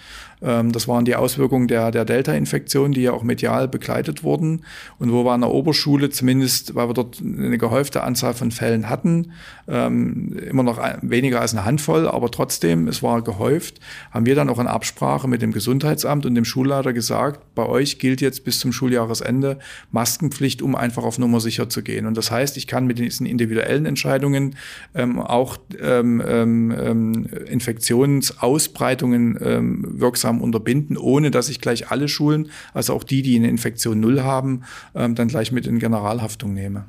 Ähm, das waren die Auswirkungen der, der Delta-Infektion, die ja auch medial begleitet wurden und wo wir an der Oberschule zumindest, weil wir dort eine gehäufte Anzahl von Fällen hatten, ähm, immer noch weniger als eine Handvoll, aber trotzdem, es war gehäuft, haben wir dann auch in Absprache mit dem Gesundheitsamt und dem Schulleiter gesagt, bei euch gilt jetzt bis zum Schuljahresende Maskenpflicht, um einfach auf Nummer sicher zu gehen. Und das heißt, ich kann mit diesen individuellen Entscheidungen ähm, auch ähm, ähm, ähm Infektionsausbreitungen ähm, wirksam unterbinden, ohne dass ich gleich alle Schulen, also auch die, die eine Infektion null haben, ähm, dann gleich mit in Generalhaftung nehme.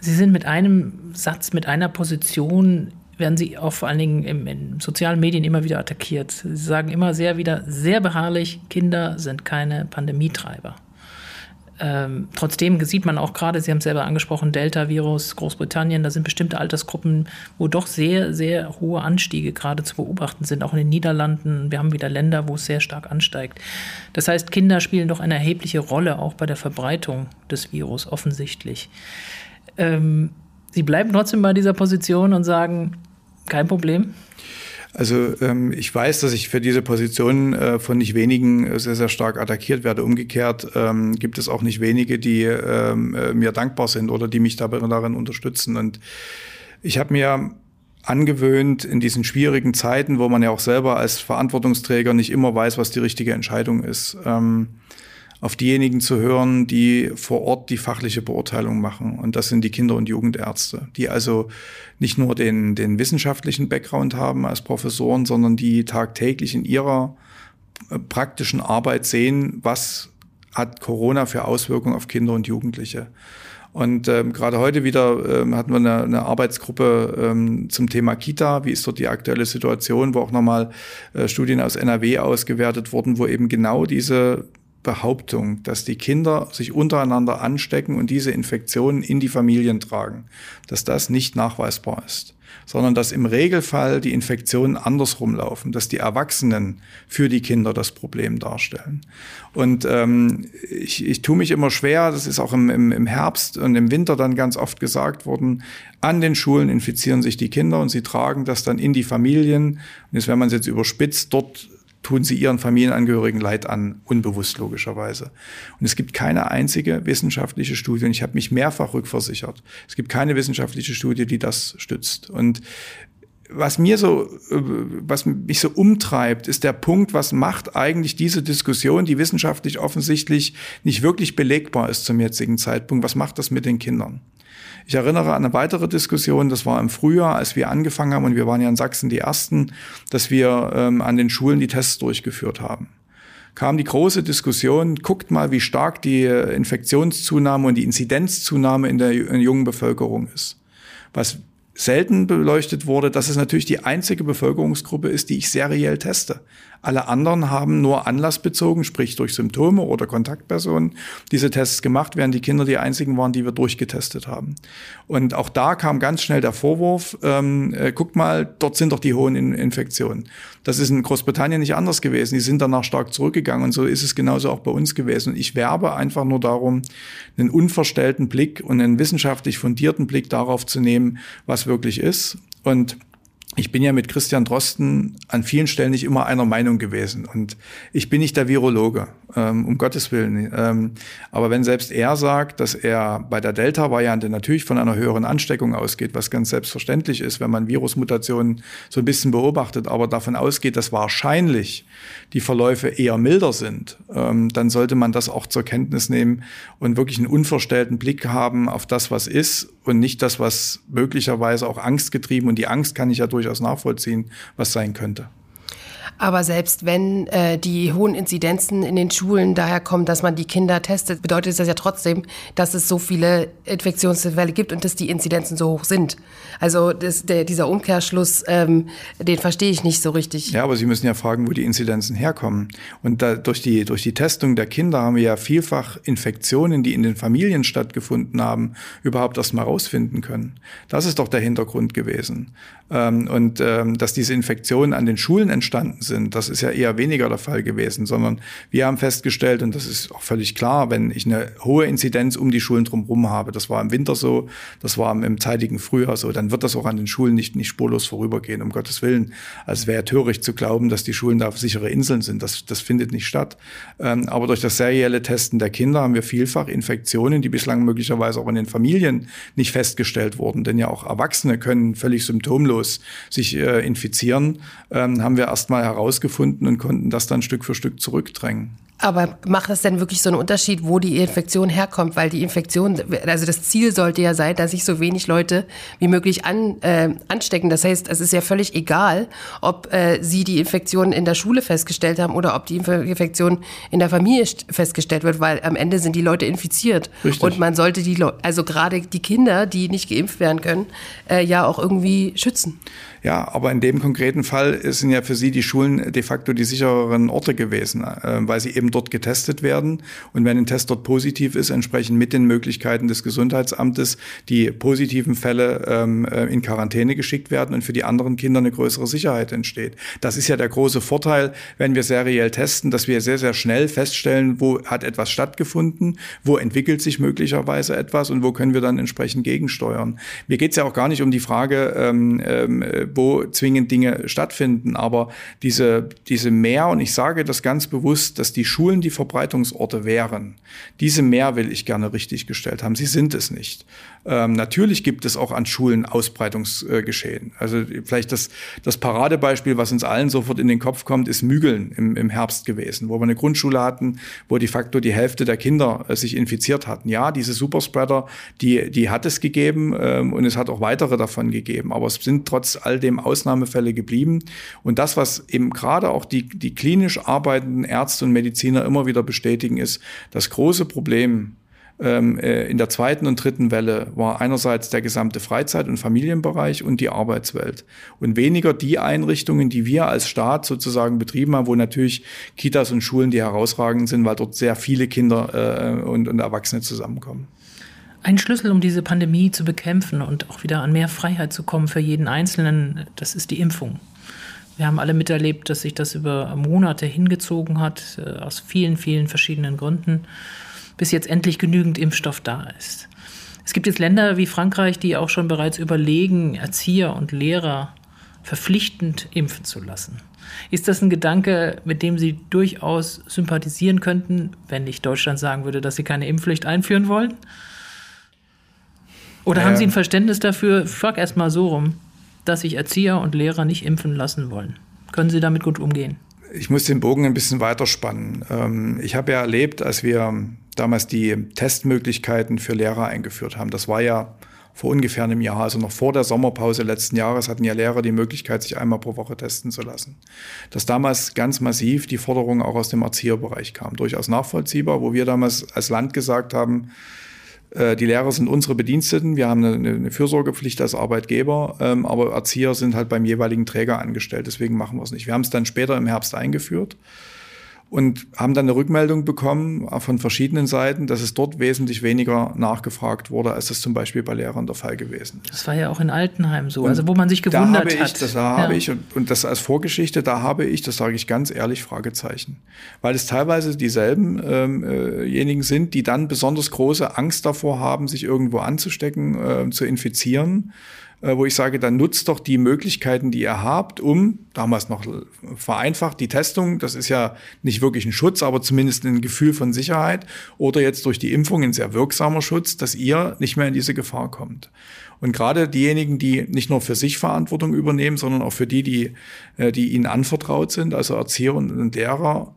Sie sind mit einem Satz, mit einer Position, werden Sie auch vor allen Dingen im, in sozialen Medien immer wieder attackiert. Sie sagen immer sehr wieder, sehr beharrlich, Kinder sind keine Pandemietreiber. Ähm, trotzdem sieht man auch gerade, Sie haben es selber angesprochen, Delta-Virus, Großbritannien, da sind bestimmte Altersgruppen, wo doch sehr, sehr hohe Anstiege gerade zu beobachten sind, auch in den Niederlanden. Wir haben wieder Länder, wo es sehr stark ansteigt. Das heißt, Kinder spielen doch eine erhebliche Rolle auch bei der Verbreitung des Virus, offensichtlich. Ähm, Sie bleiben trotzdem bei dieser Position und sagen, kein Problem? Also ähm, ich weiß, dass ich für diese Position äh, von nicht wenigen sehr, sehr stark attackiert werde. Umgekehrt ähm, gibt es auch nicht wenige, die ähm, äh, mir dankbar sind oder die mich darin unterstützen. Und ich habe mir angewöhnt in diesen schwierigen Zeiten, wo man ja auch selber als Verantwortungsträger nicht immer weiß, was die richtige Entscheidung ist, ähm, auf diejenigen zu hören, die vor Ort die fachliche Beurteilung machen. Und das sind die Kinder- und Jugendärzte, die also nicht nur den, den wissenschaftlichen Background haben als Professoren, sondern die tagtäglich in ihrer äh, praktischen Arbeit sehen, was hat Corona für Auswirkungen auf Kinder und Jugendliche. Und ähm, gerade heute wieder ähm, hatten wir eine, eine Arbeitsgruppe ähm, zum Thema Kita. Wie ist dort die aktuelle Situation, wo auch nochmal äh, Studien aus NRW ausgewertet wurden, wo eben genau diese Behauptung, dass die Kinder sich untereinander anstecken und diese Infektionen in die Familien tragen, dass das nicht nachweisbar ist, sondern dass im Regelfall die Infektionen andersrum laufen, dass die Erwachsenen für die Kinder das Problem darstellen. Und ähm, ich, ich tue mich immer schwer, das ist auch im, im, im Herbst und im Winter dann ganz oft gesagt worden, an den Schulen infizieren sich die Kinder und sie tragen das dann in die Familien. Und jetzt, wenn man es jetzt überspitzt, dort tun sie ihren Familienangehörigen Leid an, unbewusst logischerweise. Und es gibt keine einzige wissenschaftliche Studie, und ich habe mich mehrfach rückversichert, es gibt keine wissenschaftliche Studie, die das stützt. Und was mir so, was mich so umtreibt, ist der Punkt, was macht eigentlich diese Diskussion, die wissenschaftlich offensichtlich nicht wirklich belegbar ist zum jetzigen Zeitpunkt, was macht das mit den Kindern? Ich erinnere an eine weitere Diskussion, das war im Frühjahr, als wir angefangen haben, und wir waren ja in Sachsen die Ersten, dass wir ähm, an den Schulen die Tests durchgeführt haben kam die große Diskussion, guckt mal, wie stark die äh, Infektionszunahme und die Inzidenzzunahme in der jungen Bevölkerung ist. Was selten beleuchtet wurde, dass es natürlich die einzige Bevölkerungsgruppe ist, die ich seriell teste. Alle anderen haben nur anlassbezogen, sprich durch Symptome oder Kontaktpersonen, diese Tests gemacht, während die Kinder die einzigen waren, die wir durchgetestet haben. Und auch da kam ganz schnell der Vorwurf, ähm, äh, guckt mal, dort sind doch die hohen In Infektionen. Das ist in Großbritannien nicht anders gewesen. Die sind danach stark zurückgegangen und so ist es genauso auch bei uns gewesen. Und ich werbe einfach nur darum, einen unverstellten Blick und einen wissenschaftlich fundierten Blick darauf zu nehmen, was wirklich ist. Und ich bin ja mit Christian Drosten an vielen Stellen nicht immer einer Meinung gewesen. Und ich bin nicht der Virologe, ähm, um Gottes Willen. Ähm, aber wenn selbst er sagt, dass er bei der Delta-Variante natürlich von einer höheren Ansteckung ausgeht, was ganz selbstverständlich ist, wenn man Virusmutationen so ein bisschen beobachtet, aber davon ausgeht, dass wahrscheinlich die Verläufe eher milder sind, ähm, dann sollte man das auch zur Kenntnis nehmen und wirklich einen unverstellten Blick haben auf das, was ist und nicht das, was möglicherweise auch angstgetrieben und die Angst kann ich ja durchaus nachvollziehen, was sein könnte. Aber selbst wenn äh, die hohen Inzidenzen in den Schulen daher kommen, dass man die Kinder testet, bedeutet das ja trotzdem, dass es so viele Infektionsfälle gibt und dass die Inzidenzen so hoch sind. Also das, der, dieser Umkehrschluss, ähm, den verstehe ich nicht so richtig. Ja, aber Sie müssen ja fragen, wo die Inzidenzen herkommen. Und da, durch, die, durch die Testung der Kinder haben wir ja vielfach Infektionen, die in den Familien stattgefunden haben, überhaupt erst mal rausfinden können. Das ist doch der Hintergrund gewesen. Ähm, und ähm, dass diese Infektionen an den Schulen entstanden sind, das ist ja eher weniger der Fall gewesen, sondern wir haben festgestellt, und das ist auch völlig klar, wenn ich eine hohe Inzidenz um die Schulen drumherum habe, das war im Winter so, das war im zeitigen Frühjahr so, dann wird das auch an den Schulen nicht, nicht spurlos vorübergehen, um Gottes Willen. Also es wäre töricht zu glauben, dass die Schulen da sichere Inseln sind. Das, das findet nicht statt. Ähm, aber durch das serielle Testen der Kinder haben wir vielfach Infektionen, die bislang möglicherweise auch in den Familien nicht festgestellt wurden. Denn ja auch Erwachsene können völlig symptomlos sich äh, infizieren, ähm, haben wir erstmal herausgefunden und konnten das dann Stück für Stück zurückdrängen. Aber macht das denn wirklich so einen Unterschied, wo die Infektion herkommt? Weil die Infektion, also das Ziel sollte ja sein, dass sich so wenig Leute wie möglich an, äh, anstecken. Das heißt, es ist ja völlig egal, ob äh, sie die Infektion in der Schule festgestellt haben oder ob die Infektion in der Familie festgestellt wird, weil am Ende sind die Leute infiziert. Richtig. Und man sollte die, Leute, also gerade die Kinder, die nicht geimpft werden können, äh, ja auch irgendwie schützen. Ja, aber in dem konkreten Fall sind ja für Sie die Schulen de facto die sichereren Orte gewesen, äh, weil sie eben dort getestet werden. Und wenn ein Test dort positiv ist, entsprechend mit den Möglichkeiten des Gesundheitsamtes die positiven Fälle ähm, äh, in Quarantäne geschickt werden und für die anderen Kinder eine größere Sicherheit entsteht. Das ist ja der große Vorteil, wenn wir seriell testen, dass wir sehr, sehr schnell feststellen, wo hat etwas stattgefunden, wo entwickelt sich möglicherweise etwas und wo können wir dann entsprechend gegensteuern. Mir geht es ja auch gar nicht um die Frage, ähm, ähm, wo zwingend Dinge stattfinden, aber diese, diese Mehr, und ich sage das ganz bewusst, dass die Schulen die Verbreitungsorte wären, diese Mehr will ich gerne richtig gestellt haben. Sie sind es nicht. Ähm, natürlich gibt es auch an Schulen Ausbreitungsgeschehen. Also vielleicht das, das Paradebeispiel, was uns allen sofort in den Kopf kommt, ist Mügeln im, im Herbst gewesen, wo wir eine Grundschule hatten, wo de facto die Hälfte der Kinder äh, sich infiziert hatten. Ja, diese Superspreader, die, die hat es gegeben ähm, und es hat auch weitere davon gegeben. Aber es sind trotz all dem Ausnahmefälle geblieben. Und das, was eben gerade auch die, die klinisch arbeitenden Ärzte und Mediziner immer wieder bestätigen, ist, das große Problem in der zweiten und dritten Welle war einerseits der gesamte Freizeit- und Familienbereich und die Arbeitswelt. Und weniger die Einrichtungen, die wir als Staat sozusagen betrieben haben, wo natürlich Kitas und Schulen die herausragend sind, weil dort sehr viele Kinder äh, und, und Erwachsene zusammenkommen. Ein Schlüssel, um diese Pandemie zu bekämpfen und auch wieder an mehr Freiheit zu kommen für jeden Einzelnen, das ist die Impfung. Wir haben alle miterlebt, dass sich das über Monate hingezogen hat, äh, aus vielen, vielen verschiedenen Gründen bis jetzt endlich genügend Impfstoff da ist. Es gibt jetzt Länder wie Frankreich, die auch schon bereits überlegen, Erzieher und Lehrer verpflichtend impfen zu lassen. Ist das ein Gedanke, mit dem Sie durchaus sympathisieren könnten, wenn nicht Deutschland sagen würde, dass sie keine Impfpflicht einführen wollen? Oder äh, haben Sie ein Verständnis dafür, frag erst mal so rum, dass sich Erzieher und Lehrer nicht impfen lassen wollen? Können Sie damit gut umgehen? Ich muss den Bogen ein bisschen weiterspannen. Ähm, ich habe ja erlebt, als wir damals die Testmöglichkeiten für Lehrer eingeführt haben. Das war ja vor ungefähr einem Jahr, also noch vor der Sommerpause letzten Jahres, hatten ja Lehrer die Möglichkeit, sich einmal pro Woche testen zu lassen. Dass damals ganz massiv die Forderung auch aus dem Erzieherbereich kam. Durchaus nachvollziehbar, wo wir damals als Land gesagt haben, äh, die Lehrer sind unsere Bediensteten, wir haben eine, Fürsorgepflicht als Arbeitgeber, ähm, aber Erzieher sind halt beim jeweiligen Träger angestellt, deswegen machen wir es nicht. Wir haben es dann später im Herbst eingeführt und haben dann eine Rückmeldung bekommen von verschiedenen Seiten, dass es dort wesentlich weniger nachgefragt wurde, als es zum Beispiel bei Lehrern der Fall gewesen ist. Das war ja auch in Altenheim so, und also wo man sich gewundert da habe ich, hat. Das da ja. habe ich, und, und das als Vorgeschichte, da habe ich, das sage ich ganz ehrlich, Fragezeichen. Weil es teilweise dieselben ähm, äh, sind, die dann besonders große Angst davor haben, sich irgendwo anzustecken, äh, zu infizieren äh, wo ich sage, dann nutzt doch die Möglichkeiten, die ihr habt, um, damals noch vereinfacht, die Testung, das ist ja nicht wirklich ein Schutz, aber zumindest ein Gefühl von Sicherheit oder jetzt durch die Impfung ein sehr wirksamer Schutz, dass ihr nicht mehr in diese Gefahr kommt. Und gerade diejenigen, die nicht nur für sich Verantwortung übernehmen, sondern auch für die, die, äh, die ihnen anvertraut sind, also Erzieher und Lehrer,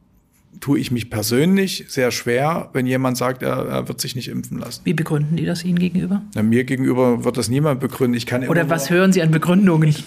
tue ich mich persönlich sehr schwer, wenn jemand sagt, er, er, wird sich nicht impfen lassen. Wie begründen die das Ihnen gegenüber? Na, mir gegenüber wird das niemand begründen. Ich kann Oder was hören Sie an Begründungen? Ich,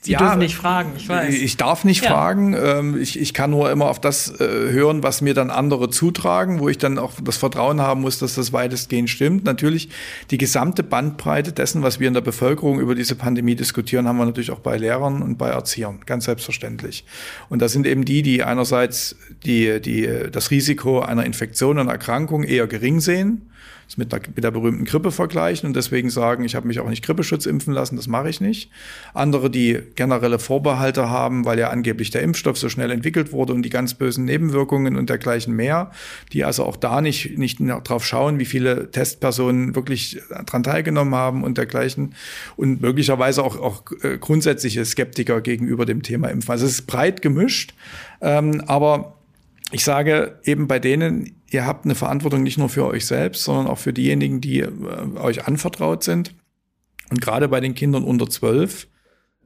Sie ja, dürfen nicht fragen, ich weiß. Ich darf nicht ja. fragen. Ähm, ich, ich kann nur immer auf das äh, hören, was mir dann andere zutragen, wo ich dann auch das Vertrauen haben muss, dass das weitestgehend stimmt. Natürlich die gesamte Bandbreite dessen, was wir in der Bevölkerung über diese Pandemie diskutieren, haben wir natürlich auch bei Lehrern und bei Erziehern, ganz selbstverständlich. Und das sind eben die, die einerseits die, die, das Risiko einer Infektion und Erkrankung eher gering sehen das mit der, mit der berühmten Grippe vergleichen und deswegen sagen, ich habe mich auch nicht Grippeschutz impfen lassen, das mache ich nicht. Andere, die generelle Vorbehalte haben, weil ja angeblich der Impfstoff so schnell entwickelt wurde und die ganz bösen Nebenwirkungen und dergleichen mehr, die also auch da nicht, nicht drauf schauen, wie viele Testpersonen wirklich dran teilgenommen haben und dergleichen und möglicherweise auch, auch äh, grundsätzliche Skeptiker gegenüber dem Thema Impfen. Also es ist breit gemischt, ähm, aber ich sage eben bei denen, ihr habt eine Verantwortung nicht nur für euch selbst, sondern auch für diejenigen, die äh, euch anvertraut sind. Und gerade bei den Kindern unter zwölf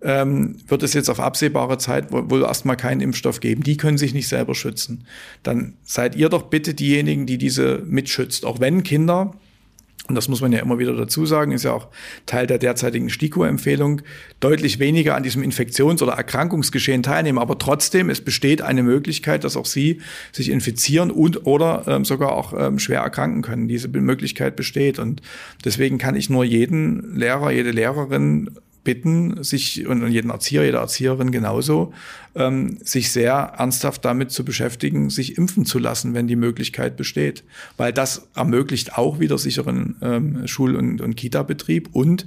ähm, wird es jetzt auf absehbare Zeit wohl erstmal keinen Impfstoff geben. Die können sich nicht selber schützen. Dann seid ihr doch bitte diejenigen, die diese mitschützt. Auch wenn Kinder und das muss man ja immer wieder dazu sagen, ist ja auch Teil der derzeitigen STIKO-Empfehlung, deutlich weniger an diesem Infektions- oder Erkrankungsgeschehen teilnehmen. Aber trotzdem, es besteht eine Möglichkeit, dass auch sie sich infizieren und oder ähm, sogar auch ähm, schwer erkranken können. Diese Möglichkeit besteht. Und deswegen kann ich nur jeden Lehrer, jede Lehrerin bitten, sich und, jeden Erzieher, jede Erzieherin genauso, ähm, sich sehr ernsthaft damit zu beschäftigen, sich impfen zu lassen, wenn die Möglichkeit besteht. Weil das ermöglicht auch wieder sicheren ähm, Schul- und, und Kita-Betrieb und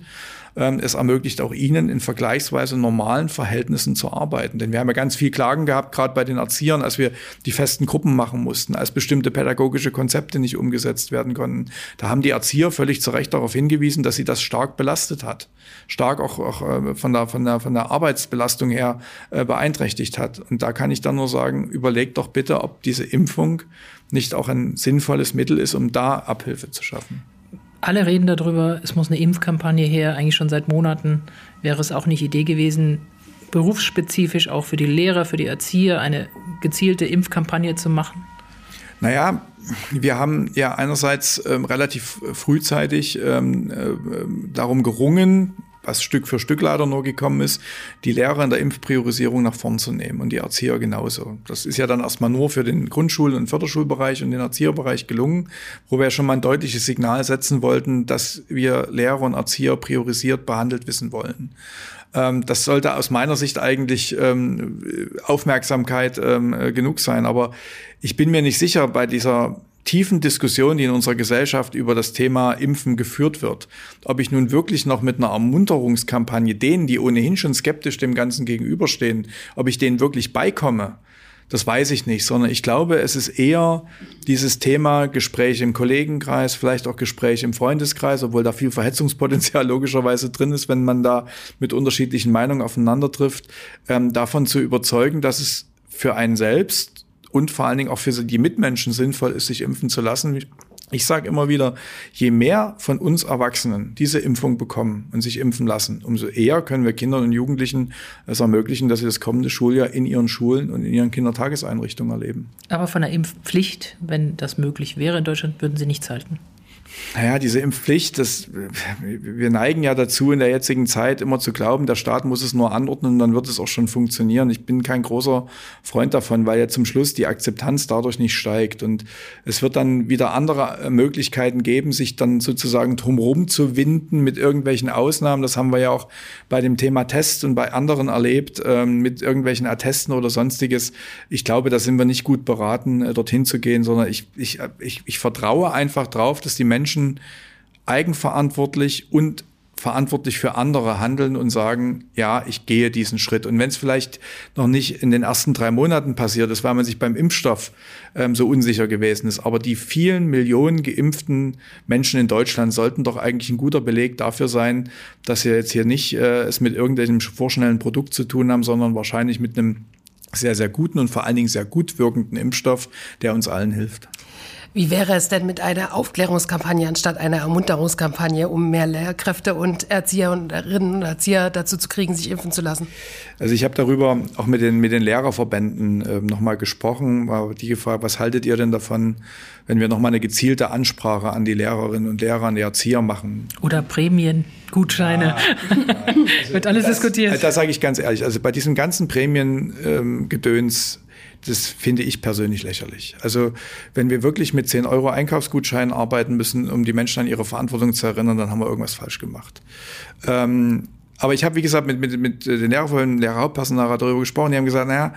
es ermöglicht auch ihnen in vergleichsweise normalen Verhältnissen zu arbeiten. Denn wir haben ja ganz viel Klagen gehabt, gerade bei den Erziehern, als wir die festen Gruppen machen mussten, als bestimmte pädagogische Konzepte nicht umgesetzt werden konnten. Da haben die Erzieher völlig zu Recht darauf hingewiesen, dass sie das stark belastet hat. Stark auch, auch äh, von, der, von, der, von der Arbeitsbelastung her äh, beeinträchtigt hat. Und da kann ich dann nur sagen, überlegt doch bitte, ob diese Impfung nicht auch ein sinnvolles Mittel ist, um da Abhilfe zu schaffen. Alle reden darüber, es muss eine Impfkampagne her, eigentlich schon seit Monaten. Wäre es auch nicht Idee gewesen, berufsspezifisch auch für die Lehrer, für die Erzieher eine gezielte Impfkampagne zu machen? Naja, wir haben ja einerseits ähm, relativ frühzeitig ähm, äh, darum gerungen, was Stück für Stück leider nur gekommen ist, die Lehrer in der Impfpriorisierung nach vorn zu nehmen und die Erzieher genauso. Das ist ja dann erstmal nur für den Grundschul- und Förderschulbereich und den Erzieherbereich gelungen, wo wir schon mal ein deutliches Signal setzen wollten, dass wir Lehrer und Erzieher priorisiert behandelt wissen wollen. Ähm, das sollte aus meiner Sicht eigentlich ähm, Aufmerksamkeit ähm, genug sein. Aber ich bin mir nicht sicher bei dieser tiefen Diskussion, die in unserer Gesellschaft über das Thema Impfen geführt wird, ob ich nun wirklich noch mit einer Ermunterungskampagne denen, die ohnehin schon skeptisch dem Ganzen gegenüberstehen, ob ich denen wirklich beikomme, das weiß ich nicht, sondern ich glaube, es ist eher dieses Thema Gespräche im Kollegenkreis, vielleicht auch Gespräche im Freundeskreis, obwohl da viel Verhetzungspotenzial logischerweise drin ist, wenn man da mit unterschiedlichen Meinungen aufeinander trifft, ähm, davon zu überzeugen, dass es für einen selbst und vor allen Dingen auch für die Mitmenschen sinnvoll ist, sich impfen zu lassen. Ich sage immer wieder, je mehr von uns Erwachsenen diese Impfung bekommen und sich impfen lassen, umso eher können wir Kindern und Jugendlichen es ermöglichen, dass sie das kommende Schuljahr in ihren Schulen und in ihren Kindertageseinrichtungen erleben. Aber von der Impfpflicht, wenn das möglich wäre in Deutschland, würden Sie nichts halten? Naja, diese Impfpflicht, das, wir neigen ja dazu, in der jetzigen Zeit immer zu glauben, der Staat muss es nur anordnen und dann wird es auch schon funktionieren. Ich bin kein großer Freund davon, weil ja zum Schluss die Akzeptanz dadurch nicht steigt. Und es wird dann wieder andere Möglichkeiten geben, sich dann sozusagen drumherum zu winden mit irgendwelchen Ausnahmen. Das haben wir ja auch bei dem Thema Test und bei anderen erlebt, ähm, mit irgendwelchen Attesten oder sonstiges. Ich glaube, da sind wir nicht gut beraten, äh, dorthin zu gehen, sondern ich, ich, ich, ich vertraue einfach drauf, dass die Menschen Menschen eigenverantwortlich und verantwortlich für andere handeln und sagen, ja, ich gehe diesen Schritt. Und wenn es vielleicht noch nicht in den ersten drei Monaten passiert ist, weil man sich beim Impfstoff ähm, so unsicher gewesen ist, aber die vielen Millionen geimpften Menschen in Deutschland sollten doch eigentlich ein guter Beleg dafür sein, dass wir jetzt hier nicht äh, es mit irgendeinem vorschnellen Produkt zu tun haben, sondern wahrscheinlich mit einem sehr, sehr guten und vor allen Dingen sehr gut wirkenden Impfstoff, der uns allen hilft. Wie wäre es denn mit einer Aufklärungskampagne anstatt einer Ermunterungskampagne, um mehr Lehrkräfte und Erzieherinnen und Erzieher dazu zu kriegen, sich impfen zu lassen? Also ich habe darüber auch mit den, mit den Lehrerverbänden äh, nochmal gesprochen, war die gefragt, was haltet ihr denn davon, wenn wir nochmal eine gezielte Ansprache an die Lehrerinnen und Lehrer, an die Erzieher machen? Oder Prämien, Gutscheine. Ja. Also Wird alles das, diskutiert. Da sage ich ganz ehrlich, also bei diesem ganzen Prämiengedöns ähm, das finde ich persönlich lächerlich. Also wenn wir wirklich mit 10 Euro Einkaufsgutscheinen arbeiten müssen, um die Menschen an ihre Verantwortung zu erinnern, dann haben wir irgendwas falsch gemacht. Ähm, aber ich habe, wie gesagt, mit, mit, mit den Lehrervollen, Lehrerhauptpersonal darüber gesprochen. Die haben gesagt, naja,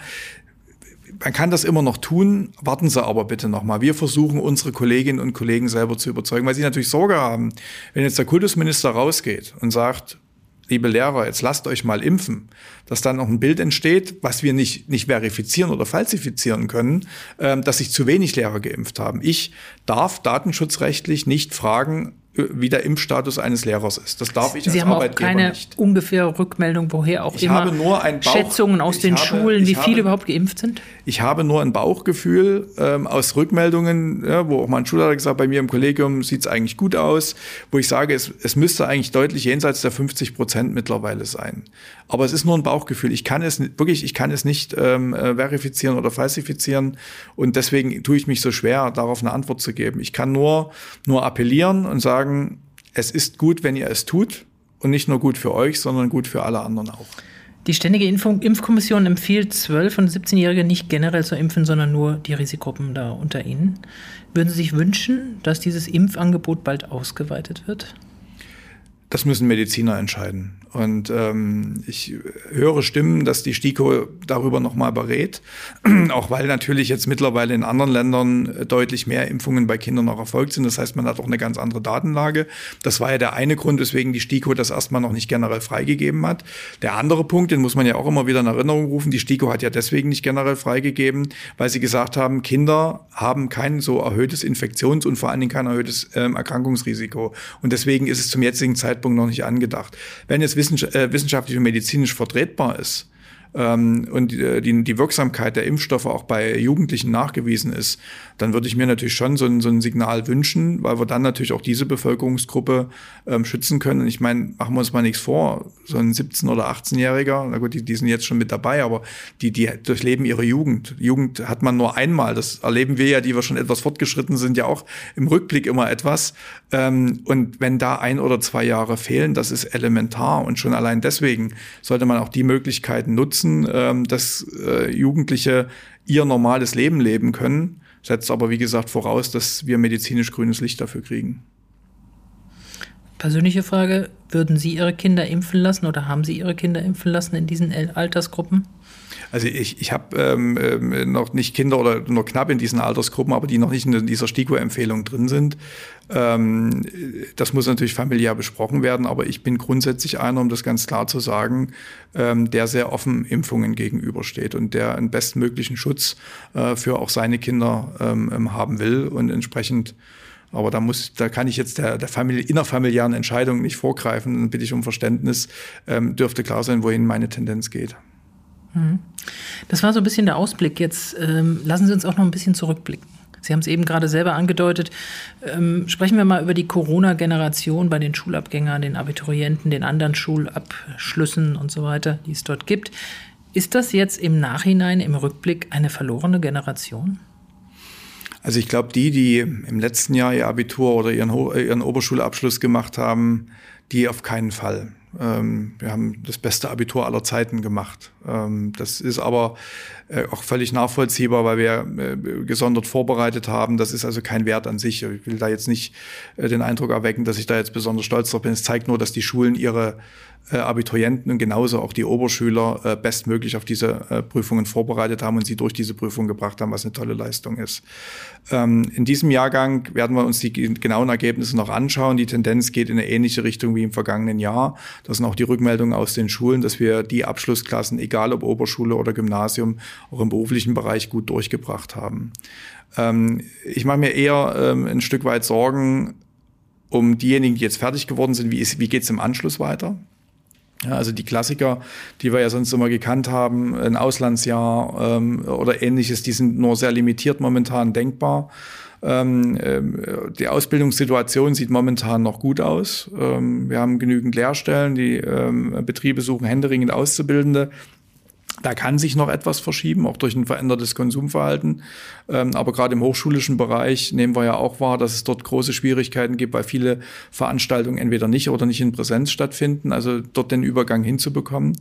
man kann das immer noch tun, warten Sie aber bitte nochmal. Wir versuchen, unsere Kolleginnen und Kollegen selber zu überzeugen, weil sie natürlich Sorge haben, wenn jetzt der Kultusminister rausgeht und sagt, liebe Lehrer, jetzt lasst euch mal impfen, dass dann noch ein Bild entsteht, was wir nicht, nicht verifizieren oder falsifizieren können, ähm, dass sich zu wenig Lehrer geimpft haben. Ich darf datenschutzrechtlich nicht fragen, wie der Impfstatus eines Lehrers ist. Das darf ich Sie als haben Arbeitgeber auch keine nicht. ungefähre Rückmeldung, woher auch ich immer habe nur ein Bauch, Schätzungen aus den habe, Schulen, wie viele habe, überhaupt geimpft sind? Ich habe nur ein Bauchgefühl ähm, aus Rückmeldungen, ja, wo auch mein Schulleiter gesagt bei mir im Kollegium sieht es eigentlich gut aus, wo ich sage, es, es müsste eigentlich deutlich jenseits der 50 Prozent mittlerweile sein. Aber es ist nur ein Bauchgefühl. Ich kann es wirklich, ich kann es nicht ähm, äh, verifizieren oder falsifizieren und deswegen tue ich mich so schwer, darauf eine Antwort zu geben. Ich kann nur nur appellieren und sagen, es ist gut, wenn ihr es tut und nicht nur gut für euch, sondern gut für alle anderen auch. Die Ständige Impfung, Impfkommission empfiehlt 12- und 17-Jährige nicht generell zu impfen, sondern nur die Risikogruppen da unter ihnen. Würden Sie sich wünschen, dass dieses Impfangebot bald ausgeweitet wird? Das müssen Mediziner entscheiden. Und ähm, ich höre Stimmen, dass die STIKO darüber nochmal berät, auch weil natürlich jetzt mittlerweile in anderen Ländern deutlich mehr Impfungen bei Kindern noch erfolgt sind. Das heißt, man hat auch eine ganz andere Datenlage. Das war ja der eine Grund, weswegen die STIKO das erstmal noch nicht generell freigegeben hat. Der andere Punkt, den muss man ja auch immer wieder in Erinnerung rufen, die STIKO hat ja deswegen nicht generell freigegeben, weil sie gesagt haben, Kinder haben kein so erhöhtes Infektions- und vor allen Dingen kein erhöhtes ähm, Erkrankungsrisiko. Und deswegen ist es zum jetzigen Zeitpunkt noch nicht angedacht. Wenn jetzt äh, wissenschaftlich und medizinisch vertretbar ist, ähm, und äh, die, die Wirksamkeit der Impfstoffe auch bei Jugendlichen nachgewiesen ist, dann würde ich mir natürlich schon so ein, so ein Signal wünschen, weil wir dann natürlich auch diese Bevölkerungsgruppe ähm, schützen können. Und ich meine, machen wir uns mal nichts vor, so ein 17- oder 18-Jähriger, na gut, die, die sind jetzt schon mit dabei, aber die, die durchleben ihre Jugend. Jugend hat man nur einmal. Das erleben wir ja, die wir schon etwas fortgeschritten sind, ja auch im Rückblick immer etwas. Ähm, und wenn da ein oder zwei Jahre fehlen, das ist elementar. Und schon allein deswegen sollte man auch die Möglichkeiten nutzen, ähm, dass äh, Jugendliche ihr normales Leben leben können. Setzt aber, wie gesagt, voraus, dass wir medizinisch grünes Licht dafür kriegen. Persönliche Frage, würden Sie Ihre Kinder impfen lassen oder haben Sie Ihre Kinder impfen lassen in diesen Altersgruppen? Also ich, ich habe ähm, ähm, noch nicht Kinder oder nur knapp in diesen Altersgruppen, aber die noch nicht in dieser STIKO-Empfehlung drin sind. Ähm, das muss natürlich familiär besprochen werden, aber ich bin grundsätzlich einer, um das ganz klar zu sagen, ähm, der sehr offen Impfungen gegenübersteht und der einen bestmöglichen Schutz äh, für auch seine Kinder ähm, ähm haben will und entsprechend aber da muss, da kann ich jetzt der, der Familie, innerfamiliären Entscheidung nicht vorgreifen. Dann bitte ich um Verständnis. Ähm, dürfte klar sein, wohin meine Tendenz geht. Mhm. Das war so ein bisschen der Ausblick. Jetzt ähm, lassen Sie uns auch noch ein bisschen zurückblicken. Sie haben es eben gerade selber angedeutet. Ähm, sprechen wir mal über die Corona-Generation bei den Schulabgängern, den Abiturienten, den anderen Schulabschlüssen und so weiter, die es dort gibt. Ist das jetzt im Nachhinein, im Rückblick eine verlorene Generation? Also ich glaube, die, die im letzten Jahr ihr Abitur oder ihren, ihren Oberschulabschluss gemacht haben, die auf keinen Fall. Ähm, wir haben das beste Abitur aller Zeiten gemacht. Ähm, das ist aber äh, auch völlig nachvollziehbar, weil wir äh, gesondert vorbereitet haben. Das ist also kein Wert an sich. Ich will da jetzt nicht äh, den Eindruck erwecken, dass ich da jetzt besonders stolz drauf bin. Es zeigt nur, dass die Schulen ihre Abiturienten und genauso auch die Oberschüler bestmöglich auf diese Prüfungen vorbereitet haben und sie durch diese Prüfung gebracht haben, was eine tolle Leistung ist. Ähm, in diesem Jahrgang werden wir uns die genauen Ergebnisse noch anschauen. Die Tendenz geht in eine ähnliche Richtung wie im vergangenen Jahr. Das sind auch die Rückmeldungen aus den Schulen, dass wir die Abschlussklassen, egal ob Oberschule oder Gymnasium, auch im beruflichen Bereich gut durchgebracht haben. Ähm, ich mache mir eher ähm, ein Stück weit Sorgen um diejenigen, die jetzt fertig geworden sind. Wie, wie geht es im Anschluss weiter? Ja, also die Klassiker, die wir ja sonst immer gekannt haben, ein Auslandsjahr ähm, oder ähnliches, die sind nur sehr limitiert momentan denkbar. Ähm, ähm, die Ausbildungssituation sieht momentan noch gut aus. Ähm, wir haben genügend Lehrstellen, die ähm, Betriebe suchen händeringend Auszubildende. Da kann sich noch etwas verschieben, auch durch ein verändertes Konsumverhalten. Ähm, aber gerade im hochschulischen Bereich nehmen wir ja auch wahr, dass es dort große Schwierigkeiten gibt, weil viele Veranstaltungen entweder nicht oder nicht in Präsenz stattfinden, also dort den Übergang hinzubekommen.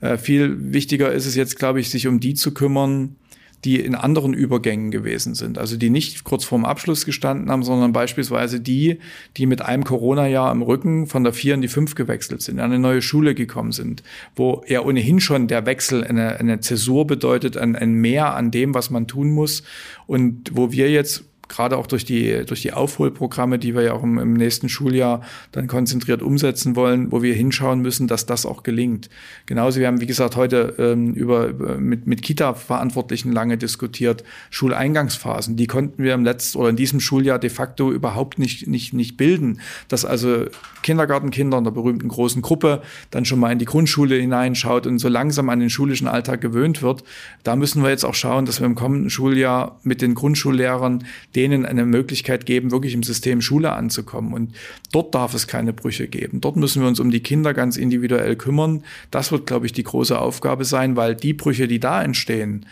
Äh, viel wichtiger ist es jetzt, glaube ich, sich um die zu kümmern, die in anderen Übergängen gewesen sind. Also die nicht kurz vorm Abschluss gestanden haben, sondern beispielsweise die, die mit einem Corona-Jahr im Rücken von der vier in die fünf gewechselt sind, an eine neue Schule gekommen sind, wo ja ohnehin schon der Wechsel eine, eine Zäsur bedeutet, ein, ein Mehr an dem, was man tun muss. Und wo wir jetzt gerade auch durch die, durch die Aufholprogramme, die wir ja auch im, im, nächsten Schuljahr dann konzentriert umsetzen wollen, wo wir hinschauen müssen, dass das auch gelingt. Genauso, wir haben, wie gesagt, heute ähm, über, mit, mit Kita-Verantwortlichen lange diskutiert, Schuleingangsphasen, die konnten wir im letzten oder in diesem Schuljahr de facto überhaupt nicht, nicht, nicht bilden. Dass also Kindergartenkinder in der berühmten großen Gruppe dann schon mal in die Grundschule hineinschaut und so langsam an den schulischen Alltag gewöhnt wird. Da müssen wir jetzt auch schauen, dass wir im kommenden Schuljahr mit den Grundschullehrern denen eine Möglichkeit geben, wirklich im System Schule anzukommen. Und dort darf es keine Brüche geben. Dort müssen wir uns um die Kinder ganz individuell kümmern. Das wird, glaube ich, die große Aufgabe sein, weil die Brüche, die da entstehen,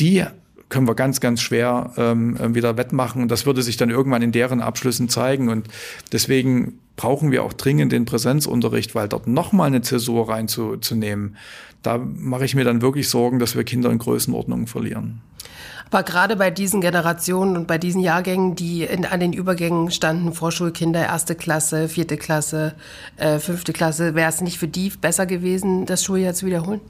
die können wir ganz, ganz schwer ähm, wieder wettmachen. Und das würde sich dann irgendwann in deren Abschlüssen zeigen. Und deswegen brauchen wir auch dringend den Präsenzunterricht, weil dort nochmal eine Zäsur reinzunehmen, da mache ich mir dann wirklich Sorgen, dass wir Kinder in Größenordnungen verlieren. Aber gerade bei diesen Generationen und bei diesen Jahrgängen, die in, an den Übergängen standen, Vorschulkinder, erste Klasse, vierte Klasse, äh, fünfte Klasse, wäre es nicht für die besser gewesen, das Schuljahr zu wiederholen?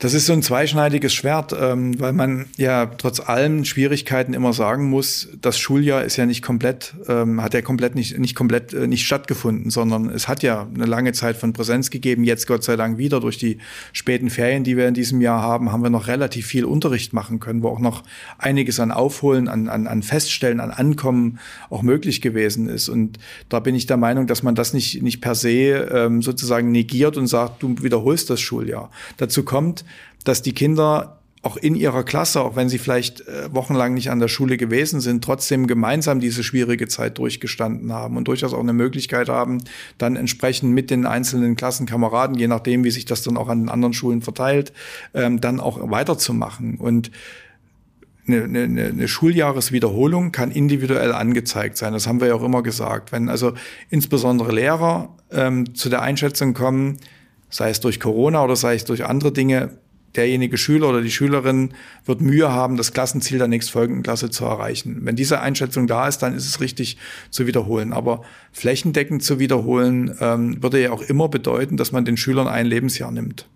Das ist so ein zweischneidiges Schwert, ähm, weil man ja trotz allem Schwierigkeiten immer sagen muss, das Schuljahr ist ja nicht komplett, ähm, hat ja komplett nicht, nicht komplett äh, nicht stattgefunden, sondern es hat ja eine lange Zeit von Präsenz gegeben. Jetzt Gott sei Dank wieder durch die späten Ferien, die wir in diesem Jahr haben, haben wir noch relativ viel Unterricht machen können, wo auch noch einiges an Aufholen, an, an, an Feststellen, an Ankommen auch möglich gewesen ist. Und da bin ich der Meinung, dass man das nicht, nicht per se ähm, sozusagen negiert und sagt, du wiederholst das Schuljahr. Dazu kommt, dass die Kinder auch in ihrer Klasse, auch wenn sie vielleicht äh, wochenlang nicht an der Schule gewesen sind, trotzdem gemeinsam diese schwierige Zeit durchgestanden haben und durchaus auch eine Möglichkeit haben, dann entsprechend mit den einzelnen Klassenkameraden, je nachdem, wie sich das dann auch an den anderen Schulen verteilt, ähm, dann auch weiterzumachen. Und eine, eine, eine Schuljahreswiederholung kann individuell angezeigt sein. Das haben wir ja auch immer gesagt. Wenn also insbesondere Lehrer ähm, zu der Einschätzung kommen, sei es durch Corona oder sei es durch andere Dinge, derjenige Schüler oder die Schülerin wird Mühe haben, das Klassenziel der nächstfolgenden Klasse zu erreichen. Wenn diese Einschätzung da ist, dann ist es richtig zu wiederholen. Aber flächendeckend zu wiederholen, ähm, würde ja auch immer bedeuten, dass man den Schülern ein Lebensjahr nimmt.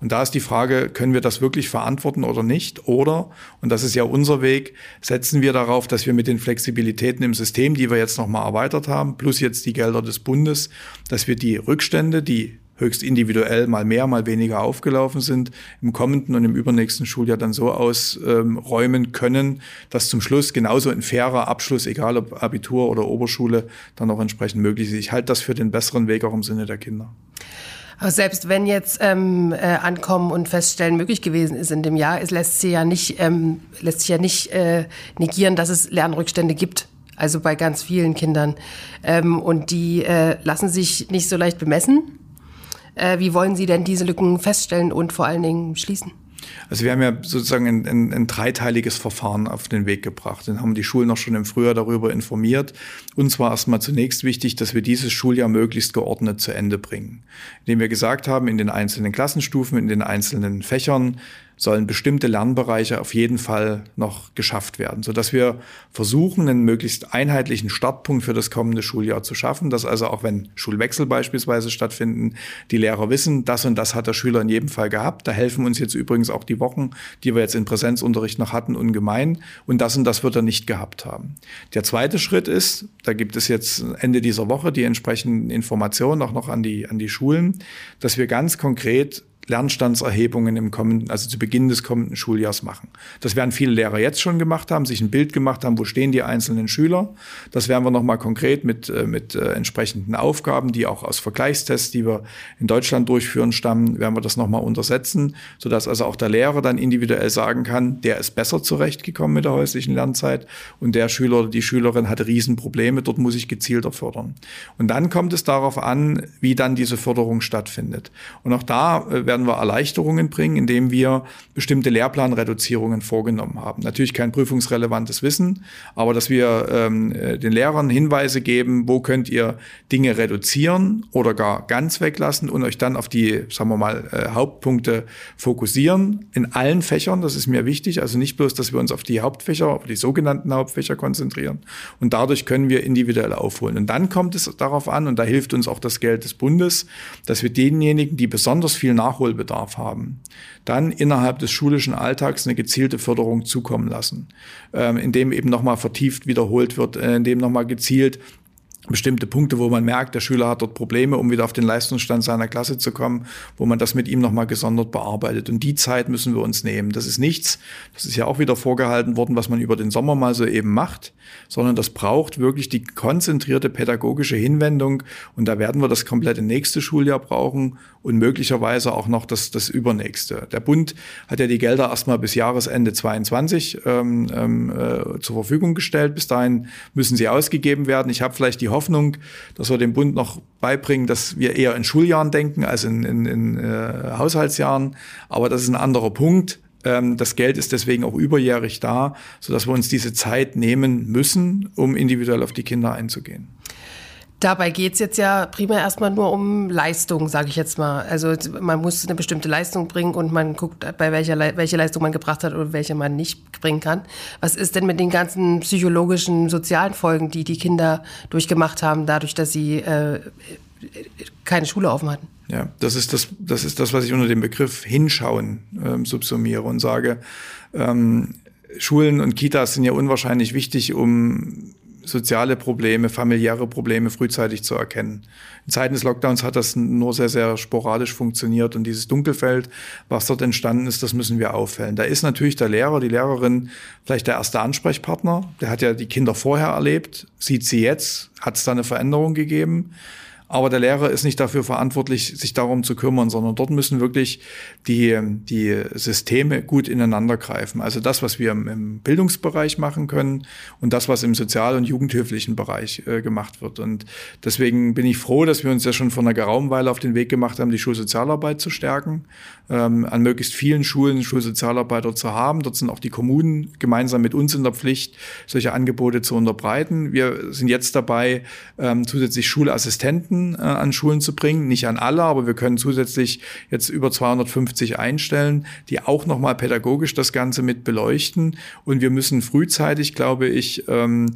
Und da ist die Frage, können wir das wirklich verantworten oder nicht? Oder, und das ist ja unser Weg, setzen wir darauf, dass wir mit den Flexibilitäten im System, die wir jetzt nochmal erweitert haben, plus jetzt die Gelder des Bundes, dass wir die Rückstände, die höchst individuell mal mehr, mal weniger aufgelaufen sind, im kommenden und im übernächsten Schuljahr dann so ausräumen können, dass zum Schluss genauso ein fairer Abschluss, egal ob Abitur oder Oberschule, dann auch entsprechend möglich ist. Ich halte das für den besseren Weg auch im Sinne der Kinder. Aber selbst wenn jetzt ähm, äh, Ankommen und Feststellen möglich gewesen ist in dem Jahr, es lässt sich ja nicht, ähm, lässt sich ja nicht äh, negieren, dass es Lernrückstände gibt. Also bei ganz vielen Kindern. Ähm, und die äh, lassen sich nicht so leicht bemessen. Äh, wie wollen Sie denn diese Lücken feststellen und vor allen Dingen schließen? Also wir haben ja sozusagen ein, ein, ein dreiteiliges Verfahren auf den Weg gebracht. Dann haben die Schulen noch schon im Frühjahr darüber informiert. Uns war erstmal zunächst wichtig, dass wir dieses Schuljahr möglichst geordnet zu Ende bringen. Indem wir gesagt haben, in den einzelnen Klassenstufen, in den einzelnen Fächern sollen bestimmte Lernbereiche auf jeden Fall noch geschafft werden, sodass wir versuchen, einen möglichst einheitlichen Startpunkt für das kommende Schuljahr zu schaffen, dass also auch wenn Schulwechsel beispielsweise stattfinden, die Lehrer wissen, das und das hat der Schüler in jedem Fall gehabt. Da helfen uns jetzt übrigens auch die Wochen, die wir jetzt in Präsenzunterricht noch hatten, ungemein. Und das und das wird er nicht gehabt haben. Der zweite Schritt ist, da gibt es jetzt Ende dieser Woche die entsprechenden Informationen auch noch an die, an die Schulen, dass wir ganz konkret Lernstandserhebungen im kommenden, also zu Beginn des kommenden Schuljahrs machen. Das werden viele Lehrer jetzt schon gemacht haben, sich ein Bild gemacht haben, wo stehen die einzelnen Schüler. Das werden wir nochmal konkret mit, äh, mit äh, entsprechenden Aufgaben, die auch aus Vergleichstests, die wir in Deutschland durchführen, stammen, werden wir das nochmal untersetzen, sodass also auch der Lehrer dann individuell sagen kann, der ist besser zurechtgekommen mit der häuslichen Lernzeit und der Schüler oder die Schülerin hatte Riesenprobleme, dort muss ich gezielter fördern. Und dann kommt es darauf an, wie dann diese Förderung stattfindet. Und auch da äh, werden werden wir Erleichterungen bringen, indem wir bestimmte Lehrplanreduzierungen vorgenommen haben. Natürlich kein prüfungsrelevantes Wissen, aber dass wir ähm, äh, den Lehrern Hinweise geben, wo könnt ihr Dinge reduzieren oder gar ganz weglassen und euch dann auf die, sagen wir mal, äh, Hauptpunkte fokussieren in allen Fächern. Das ist mir wichtig. Also nicht bloß, dass wir uns auf die Hauptfächer, auf die sogenannten Hauptfächer konzentrieren. Und dadurch können wir individuell aufholen. Und dann kommt es darauf an, und da hilft uns auch das Geld des Bundes, dass wir denjenigen, die besonders viel nachholen, Nachholbedarf haben, dann innerhalb des schulischen Alltags eine gezielte Förderung zukommen lassen, ähm, indem eben nochmal vertieft wiederholt wird, äh, indem nochmal gezielt bestimmte Punkte, wo man merkt, der Schüler hat dort Probleme, um wieder auf den Leistungsstand seiner Klasse zu kommen, wo man das mit ihm nochmal gesondert bearbeitet. Und die Zeit müssen wir uns nehmen. Das ist nichts, das ist ja auch wieder vorgehalten worden, was man über den Sommer mal so eben macht, sondern das braucht wirklich die konzentrierte pädagogische Hinwendung. Und da werden wir das komplette nächste Schuljahr brauchen und möglicherweise auch noch das, das übernächste. Der Bund hat ja die Gelder erstmal bis Jahresende 22 ähm, ähm, äh, zur Verfügung gestellt. Bis dahin müssen sie ausgegeben werden. Ich habe vielleicht die Hoffnung, dass wir dem Bund noch beibringen, dass wir eher in Schuljahren denken als in, in, in äh, Haushaltsjahren. Aber das ist ein anderer Punkt. Ähm, das Geld ist deswegen auch überjährig da, sodass wir uns diese Zeit nehmen müssen, um individuell auf die Kinder einzugehen. Dabei geht es jetzt ja primär erstmal nur um Leistung, sage ich jetzt mal. Also man muss eine bestimmte Leistung bringen und man guckt, bei welcher Le welche Leistung man gebracht hat oder welche man nicht bringen kann. Was ist denn mit den ganzen psychologischen, sozialen Folgen, die die Kinder durchgemacht haben, dadurch, dass sie äh, keine Schule offen hatten? Ja, das ist das, das ist das, was ich unter dem Begriff hinschauen ähm, subsumiere und sage, ähm, Schulen und Kitas sind ja unwahrscheinlich wichtig, um soziale Probleme, familiäre Probleme frühzeitig zu erkennen. In Zeiten des Lockdowns hat das nur sehr, sehr sporadisch funktioniert und dieses Dunkelfeld, was dort entstanden ist, das müssen wir auffällen. Da ist natürlich der Lehrer, die Lehrerin vielleicht der erste Ansprechpartner. Der hat ja die Kinder vorher erlebt, sieht sie jetzt, hat es da eine Veränderung gegeben. Aber der Lehrer ist nicht dafür verantwortlich, sich darum zu kümmern, sondern dort müssen wirklich die, die Systeme gut ineinander greifen. Also das, was wir im Bildungsbereich machen können und das, was im sozial- und jugendhilflichen Bereich äh, gemacht wird. Und deswegen bin ich froh, dass wir uns ja schon vor einer geraumen Weile auf den Weg gemacht haben, die Schulsozialarbeit zu stärken, ähm, an möglichst vielen Schulen Schulsozialarbeiter zu haben. Dort sind auch die Kommunen gemeinsam mit uns in der Pflicht, solche Angebote zu unterbreiten. Wir sind jetzt dabei, ähm, zusätzlich Schulassistenten Assistenten äh, an Schulen zu bringen. Nicht an alle, aber wir können zusätzlich jetzt über 250 einstellen, die auch nochmal pädagogisch das Ganze mit beleuchten. Und wir müssen frühzeitig, glaube ich, ähm,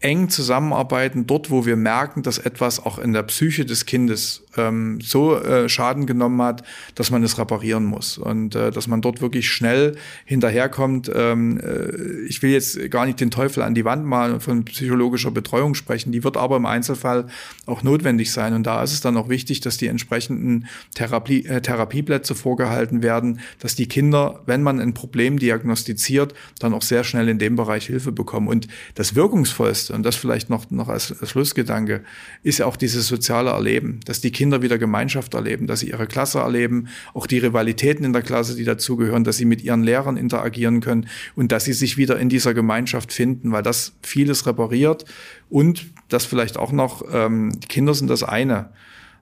eng zusammenarbeiten, dort, wo wir merken, dass etwas auch in der Psyche des Kindes ähm, so äh, Schaden genommen hat, dass man es reparieren muss. Und äh, dass man dort wirklich schnell hinterherkommt. Ähm, äh, ich will jetzt gar nicht den Teufel an die Wand malen und von psychologischer Betreuung sprechen, die wird aber im Einzelfall auch notwendig sein. Und da ist es dann auch wichtig, dass die entsprechenden Therapie, äh, Therapieplätze vorgehalten werden, dass die Kinder, wenn man ein Problem diagnostiziert, dann auch sehr schnell in dem Bereich Hilfe bekommen. Und das wirkungsvollste und das vielleicht noch, noch als, als Schlussgedanke, ist ja auch dieses soziale Erleben, dass die Kinder wieder Gemeinschaft erleben, dass sie ihre Klasse erleben, auch die Rivalitäten in der Klasse, die dazugehören, dass sie mit ihren Lehrern interagieren können und dass sie sich wieder in dieser Gemeinschaft finden, weil das vieles repariert und das vielleicht auch noch, ähm, die Kinder sind das eine.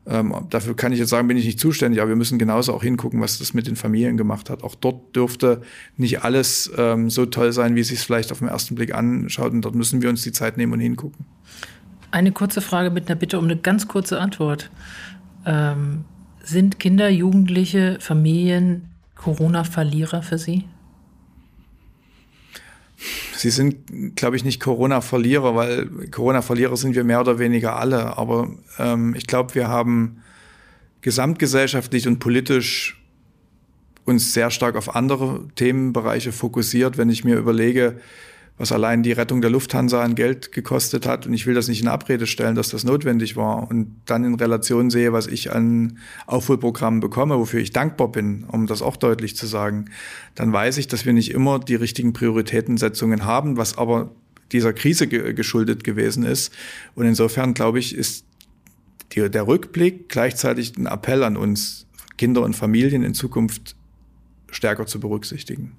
Ähm, dafür kann ich jetzt sagen, bin ich nicht zuständig, aber wir müssen genauso auch hingucken, was das mit den Familien gemacht hat. Auch dort dürfte nicht alles ähm, so toll sein, wie es sich vielleicht auf den ersten Blick anschaut. Und dort müssen wir uns die Zeit nehmen und hingucken. Eine kurze Frage mit einer Bitte um eine ganz kurze Antwort. Ähm, sind Kinder, Jugendliche, Familien Corona-Verlierer für Sie? Sie sind, glaube ich, nicht Corona-Verlierer, weil Corona-Verlierer sind wir mehr oder weniger alle. Aber ähm, ich glaube, wir haben gesamtgesellschaftlich und politisch uns sehr stark auf andere Themenbereiche fokussiert. Wenn ich mir überlege, was allein die Rettung der Lufthansa an Geld gekostet hat. Und ich will das nicht in Abrede stellen, dass das notwendig war. Und dann in Relation sehe, was ich an Aufholprogrammen bekomme, wofür ich dankbar bin, um das auch deutlich zu sagen, dann weiß ich, dass wir nicht immer die richtigen Prioritätensetzungen haben, was aber dieser Krise ge geschuldet gewesen ist. Und insofern, glaube ich, ist die, der Rückblick gleichzeitig ein Appell an uns, Kinder und Familien in Zukunft stärker zu berücksichtigen.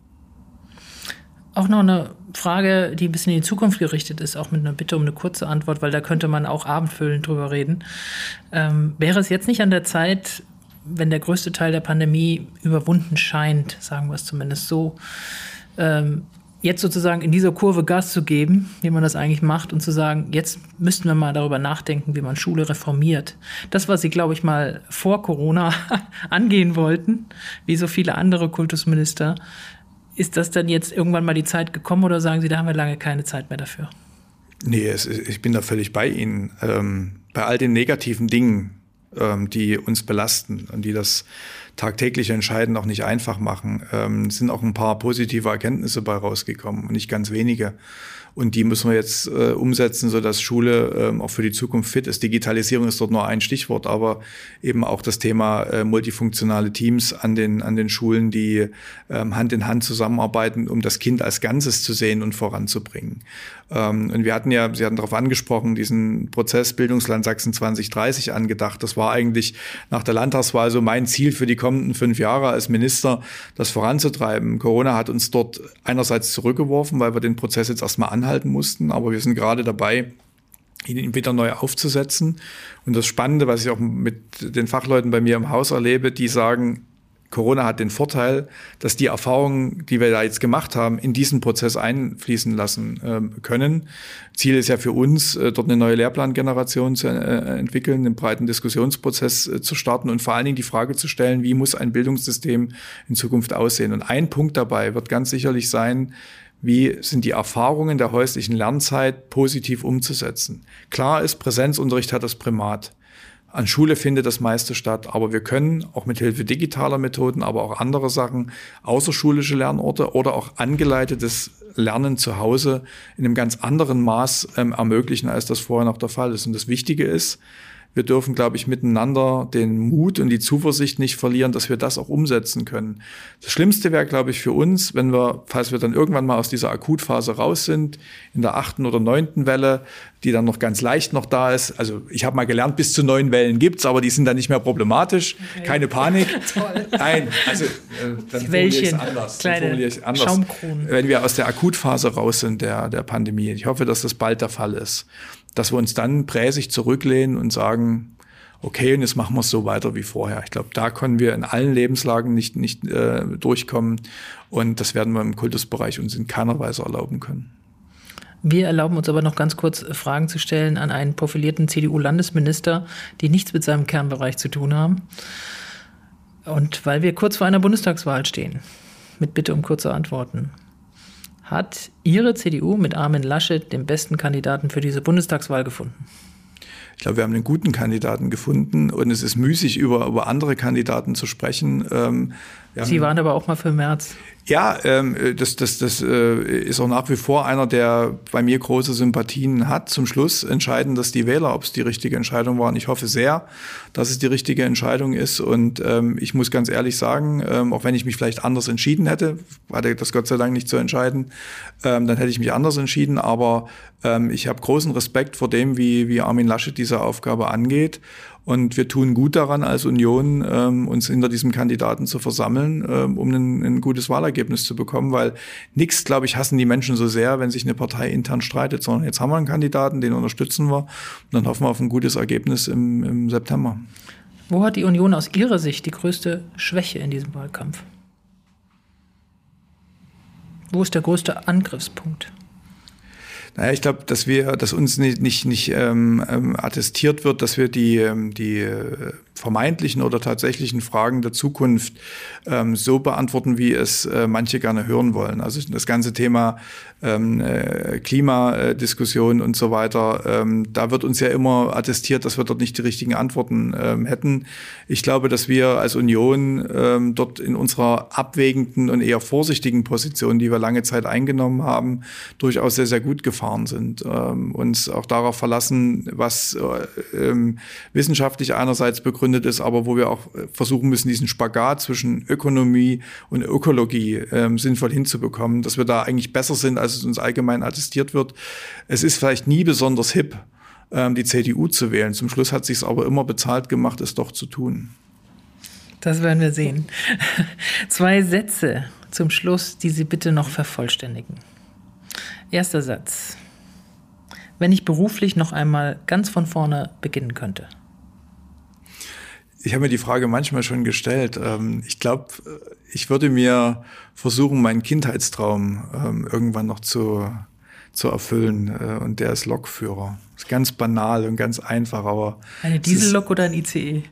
Auch noch eine Frage, die ein bisschen in die Zukunft gerichtet ist, auch mit einer Bitte um eine kurze Antwort, weil da könnte man auch abendfüllend drüber reden. Ähm, wäre es jetzt nicht an der Zeit, wenn der größte Teil der Pandemie überwunden scheint, sagen wir es zumindest so, ähm, jetzt sozusagen in dieser Kurve Gas zu geben, wie man das eigentlich macht, und zu sagen, jetzt müssten wir mal darüber nachdenken, wie man Schule reformiert. Das, was Sie, glaube ich, mal vor Corona angehen wollten, wie so viele andere Kultusminister, ist das dann jetzt irgendwann mal die Zeit gekommen oder sagen Sie, da haben wir lange keine Zeit mehr dafür? Nee, es, ich bin da völlig bei Ihnen. Ähm, bei all den negativen Dingen, ähm, die uns belasten und die das tagtägliche Entscheiden auch nicht einfach machen, ähm, sind auch ein paar positive Erkenntnisse bei rausgekommen und nicht ganz wenige. Und die müssen wir jetzt äh, umsetzen, sodass Schule ähm, auch für die Zukunft fit ist. Digitalisierung ist dort nur ein Stichwort, aber eben auch das Thema äh, multifunktionale Teams an den, an den Schulen, die ähm, Hand in Hand zusammenarbeiten, um das Kind als Ganzes zu sehen und voranzubringen. Ähm, und wir hatten ja, Sie hatten darauf angesprochen, diesen Prozess Bildungsland Sachsen 2030 angedacht. Das war eigentlich nach der Landtagswahl so mein Ziel für die kommenden fünf Jahre als Minister, das voranzutreiben. Corona hat uns dort einerseits zurückgeworfen, weil wir den Prozess jetzt erstmal an anhalten mussten. Aber wir sind gerade dabei, ihn wieder neu aufzusetzen. Und das Spannende, was ich auch mit den Fachleuten bei mir im Haus erlebe, die sagen, Corona hat den Vorteil, dass die Erfahrungen, die wir da jetzt gemacht haben, in diesen Prozess einfließen lassen äh, können. Ziel ist ja für uns, äh, dort eine neue Lehrplangeneration zu äh, entwickeln, einen breiten Diskussionsprozess äh, zu starten und vor allen Dingen die Frage zu stellen, wie muss ein Bildungssystem in Zukunft aussehen. Und ein Punkt dabei wird ganz sicherlich sein, wie sind die Erfahrungen der häuslichen Lernzeit positiv umzusetzen. Klar ist, Präsenzunterricht hat das Primat. An Schule findet das meiste statt, aber wir können auch mit Hilfe digitaler Methoden, aber auch andere Sachen, außerschulische Lernorte oder auch angeleitetes Lernen zu Hause in einem ganz anderen Maß ähm, ermöglichen, als das vorher noch der Fall ist. Und das Wichtige ist, wir dürfen, glaube ich, miteinander den Mut und die Zuversicht nicht verlieren, dass wir das auch umsetzen können. Das Schlimmste wäre, glaube ich, für uns, wenn wir, falls wir dann irgendwann mal aus dieser Akutphase raus sind, in der achten oder neunten Welle, die dann noch ganz leicht noch da ist. Also ich habe mal gelernt, bis zu neun Wellen gibt's, aber die sind dann nicht mehr problematisch. Okay. Keine Panik. Toll. Nein, also äh, dann formuliere ich es anders. Kleine ich anders. Schaumkronen. Wenn wir aus der Akutphase raus sind der, der Pandemie. Ich hoffe, dass das bald der Fall ist dass wir uns dann präsig zurücklehnen und sagen, okay, und jetzt machen wir es so weiter wie vorher. Ich glaube, da können wir in allen Lebenslagen nicht, nicht äh, durchkommen. Und das werden wir im Kultusbereich uns in keiner Weise erlauben können. Wir erlauben uns aber noch ganz kurz Fragen zu stellen an einen profilierten CDU-Landesminister, die nichts mit seinem Kernbereich zu tun haben. Und weil wir kurz vor einer Bundestagswahl stehen, mit Bitte um kurze Antworten hat Ihre CDU mit Armin Laschet den besten Kandidaten für diese Bundestagswahl gefunden? Ich glaube, wir haben einen guten Kandidaten gefunden und es ist müßig, über, über andere Kandidaten zu sprechen. Ähm, Sie waren aber auch mal für März. Ja, ähm, das, das, das äh, ist auch nach wie vor einer, der bei mir große Sympathien hat. Zum Schluss entscheiden das die Wähler, ob es die richtige Entscheidung war. Und ich hoffe sehr, dass es die richtige Entscheidung ist. Und ähm, ich muss ganz ehrlich sagen, ähm, auch wenn ich mich vielleicht anders entschieden hätte, hatte das Gott sei Dank nicht zu entscheiden, ähm, dann hätte ich mich anders entschieden. Aber ähm, ich habe großen Respekt vor dem, wie, wie Armin Laschet diese Aufgabe angeht. Und wir tun gut daran, als Union ähm, uns hinter diesem Kandidaten zu versammeln, ähm, um ein, ein, gutes Wahlergebnis zu bekommen, weil nichts, glaube ich, hassen die Menschen so sehr, wenn sich eine Partei intern streitet, sondern jetzt haben wir einen Kandidaten, den unterstützen wir und dann hoffen wir auf ein gutes Ergebnis im, im September. Wo hat die Union aus Ihrer Sicht die größte Schwäche in diesem Wahlkampf? Wo ist der größte Angriffspunkt? Naja, ich glaube, dass wir, dass uns nicht, nicht, nicht ähm, ähm, attestiert wird, dass wir die, ähm, die äh, vermeintlichen oder tatsächlichen Fragen der Zukunft ähm, so beantworten, wie es äh, manche gerne hören wollen. Also das ganze Thema ähm, äh, Klimadiskussion und so weiter, ähm, da wird uns ja immer attestiert, dass wir dort nicht die richtigen Antworten ähm, hätten. Ich glaube, dass wir als Union ähm, dort in unserer abwägenden und eher vorsichtigen Position, die wir lange Zeit eingenommen haben, durchaus sehr, sehr gut gefahren sind. Ähm, uns auch darauf verlassen, was äh, ähm, wissenschaftlich einerseits begründet begründet ist, aber wo wir auch äh, versuchen müssen, diesen Spagat zwischen Ökonomie und Ökologie ähm, sinnvoll hinzubekommen, dass wir da eigentlich besser sind, als es uns allgemein attestiert wird. Es ist vielleicht nie besonders hip, ähm, die CDU zu wählen. Zum Schluss hat sich es aber immer bezahlt gemacht, es doch zu tun. Das werden wir sehen. Zwei Sätze zum Schluss, die Sie bitte noch vervollständigen. Erster Satz. Wenn ich beruflich noch einmal ganz von vorne beginnen könnte. Ich habe mir die Frage manchmal schon gestellt. Ähm, ich glaube, ich würde mir versuchen, meinen Kindheitstraum ähm, irgendwann noch zu, zu erfüllen. Äh, und der ist Lokführer. Ist ganz banal und ganz einfach, aber. Eine Diesellok oder ein ICE?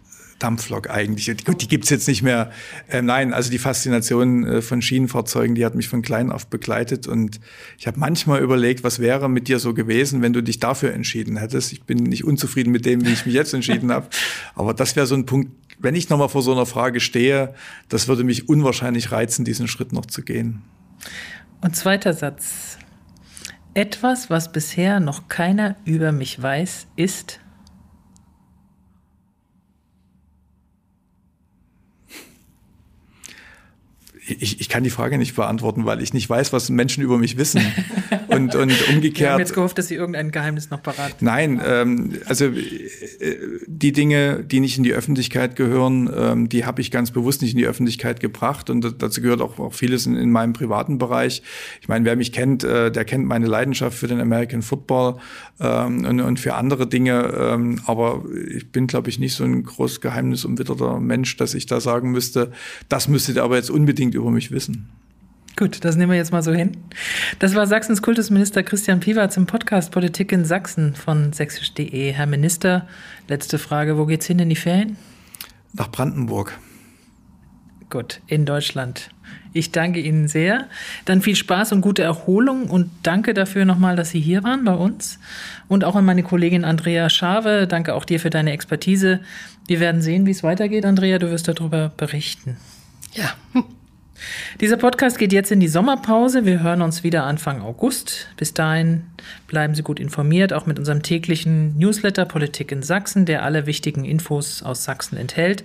Dampflok eigentlich. Gut, die gibt's jetzt nicht mehr. Ähm, nein, also die Faszination äh, von Schienenfahrzeugen, die hat mich von klein auf begleitet. Und ich habe manchmal überlegt, was wäre mit dir so gewesen, wenn du dich dafür entschieden hättest. Ich bin nicht unzufrieden mit dem, wie ich mich jetzt entschieden habe. Aber das wäre so ein Punkt, wenn ich nochmal vor so einer Frage stehe, das würde mich unwahrscheinlich reizen, diesen Schritt noch zu gehen. Und zweiter Satz. Etwas, was bisher noch keiner über mich weiß, ist ich, ich kann die Frage nicht beantworten, weil ich nicht weiß, was Menschen über mich wissen. und, und umgekehrt. Wir haben jetzt gehofft, dass Sie irgendein Geheimnis noch parat Nein, ähm, also äh, die Dinge, die nicht in die Öffentlichkeit gehören, ähm, die habe ich ganz bewusst nicht in die Öffentlichkeit gebracht und dazu gehört auch, auch vieles in, in meinem privaten Bereich. Ich meine, wer mich kennt, äh, der kennt meine Leidenschaft für den American Football ähm, und, und für andere Dinge, ähm, aber ich bin, glaube ich, nicht so ein groß geheimnisumwitterter Mensch, dass ich da sagen müsste, das müsstet ihr aber jetzt unbedingt über mich wissen. Gut, das nehmen wir jetzt mal so hin. Das war Sachsens Kultusminister Christian Piwatz im Podcast Politik in Sachsen von sächsisch.de. Herr Minister, letzte Frage, wo geht's hin in die Ferien? Nach Brandenburg. Gut, in Deutschland. Ich danke Ihnen sehr. Dann viel Spaß und gute Erholung und danke dafür nochmal, dass Sie hier waren bei uns. Und auch an meine Kollegin Andrea Schave. Danke auch dir für deine Expertise. Wir werden sehen, wie es weitergeht, Andrea. Du wirst darüber berichten. Ja. Dieser Podcast geht jetzt in die Sommerpause. Wir hören uns wieder Anfang August. Bis dahin bleiben Sie gut informiert, auch mit unserem täglichen Newsletter Politik in Sachsen, der alle wichtigen Infos aus Sachsen enthält.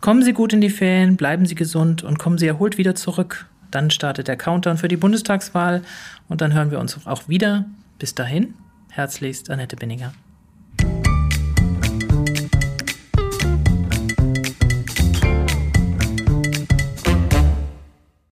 Kommen Sie gut in die Ferien, bleiben Sie gesund und kommen Sie erholt wieder zurück. Dann startet der Countdown für die Bundestagswahl und dann hören wir uns auch wieder. Bis dahin, herzlichst Annette Binninger.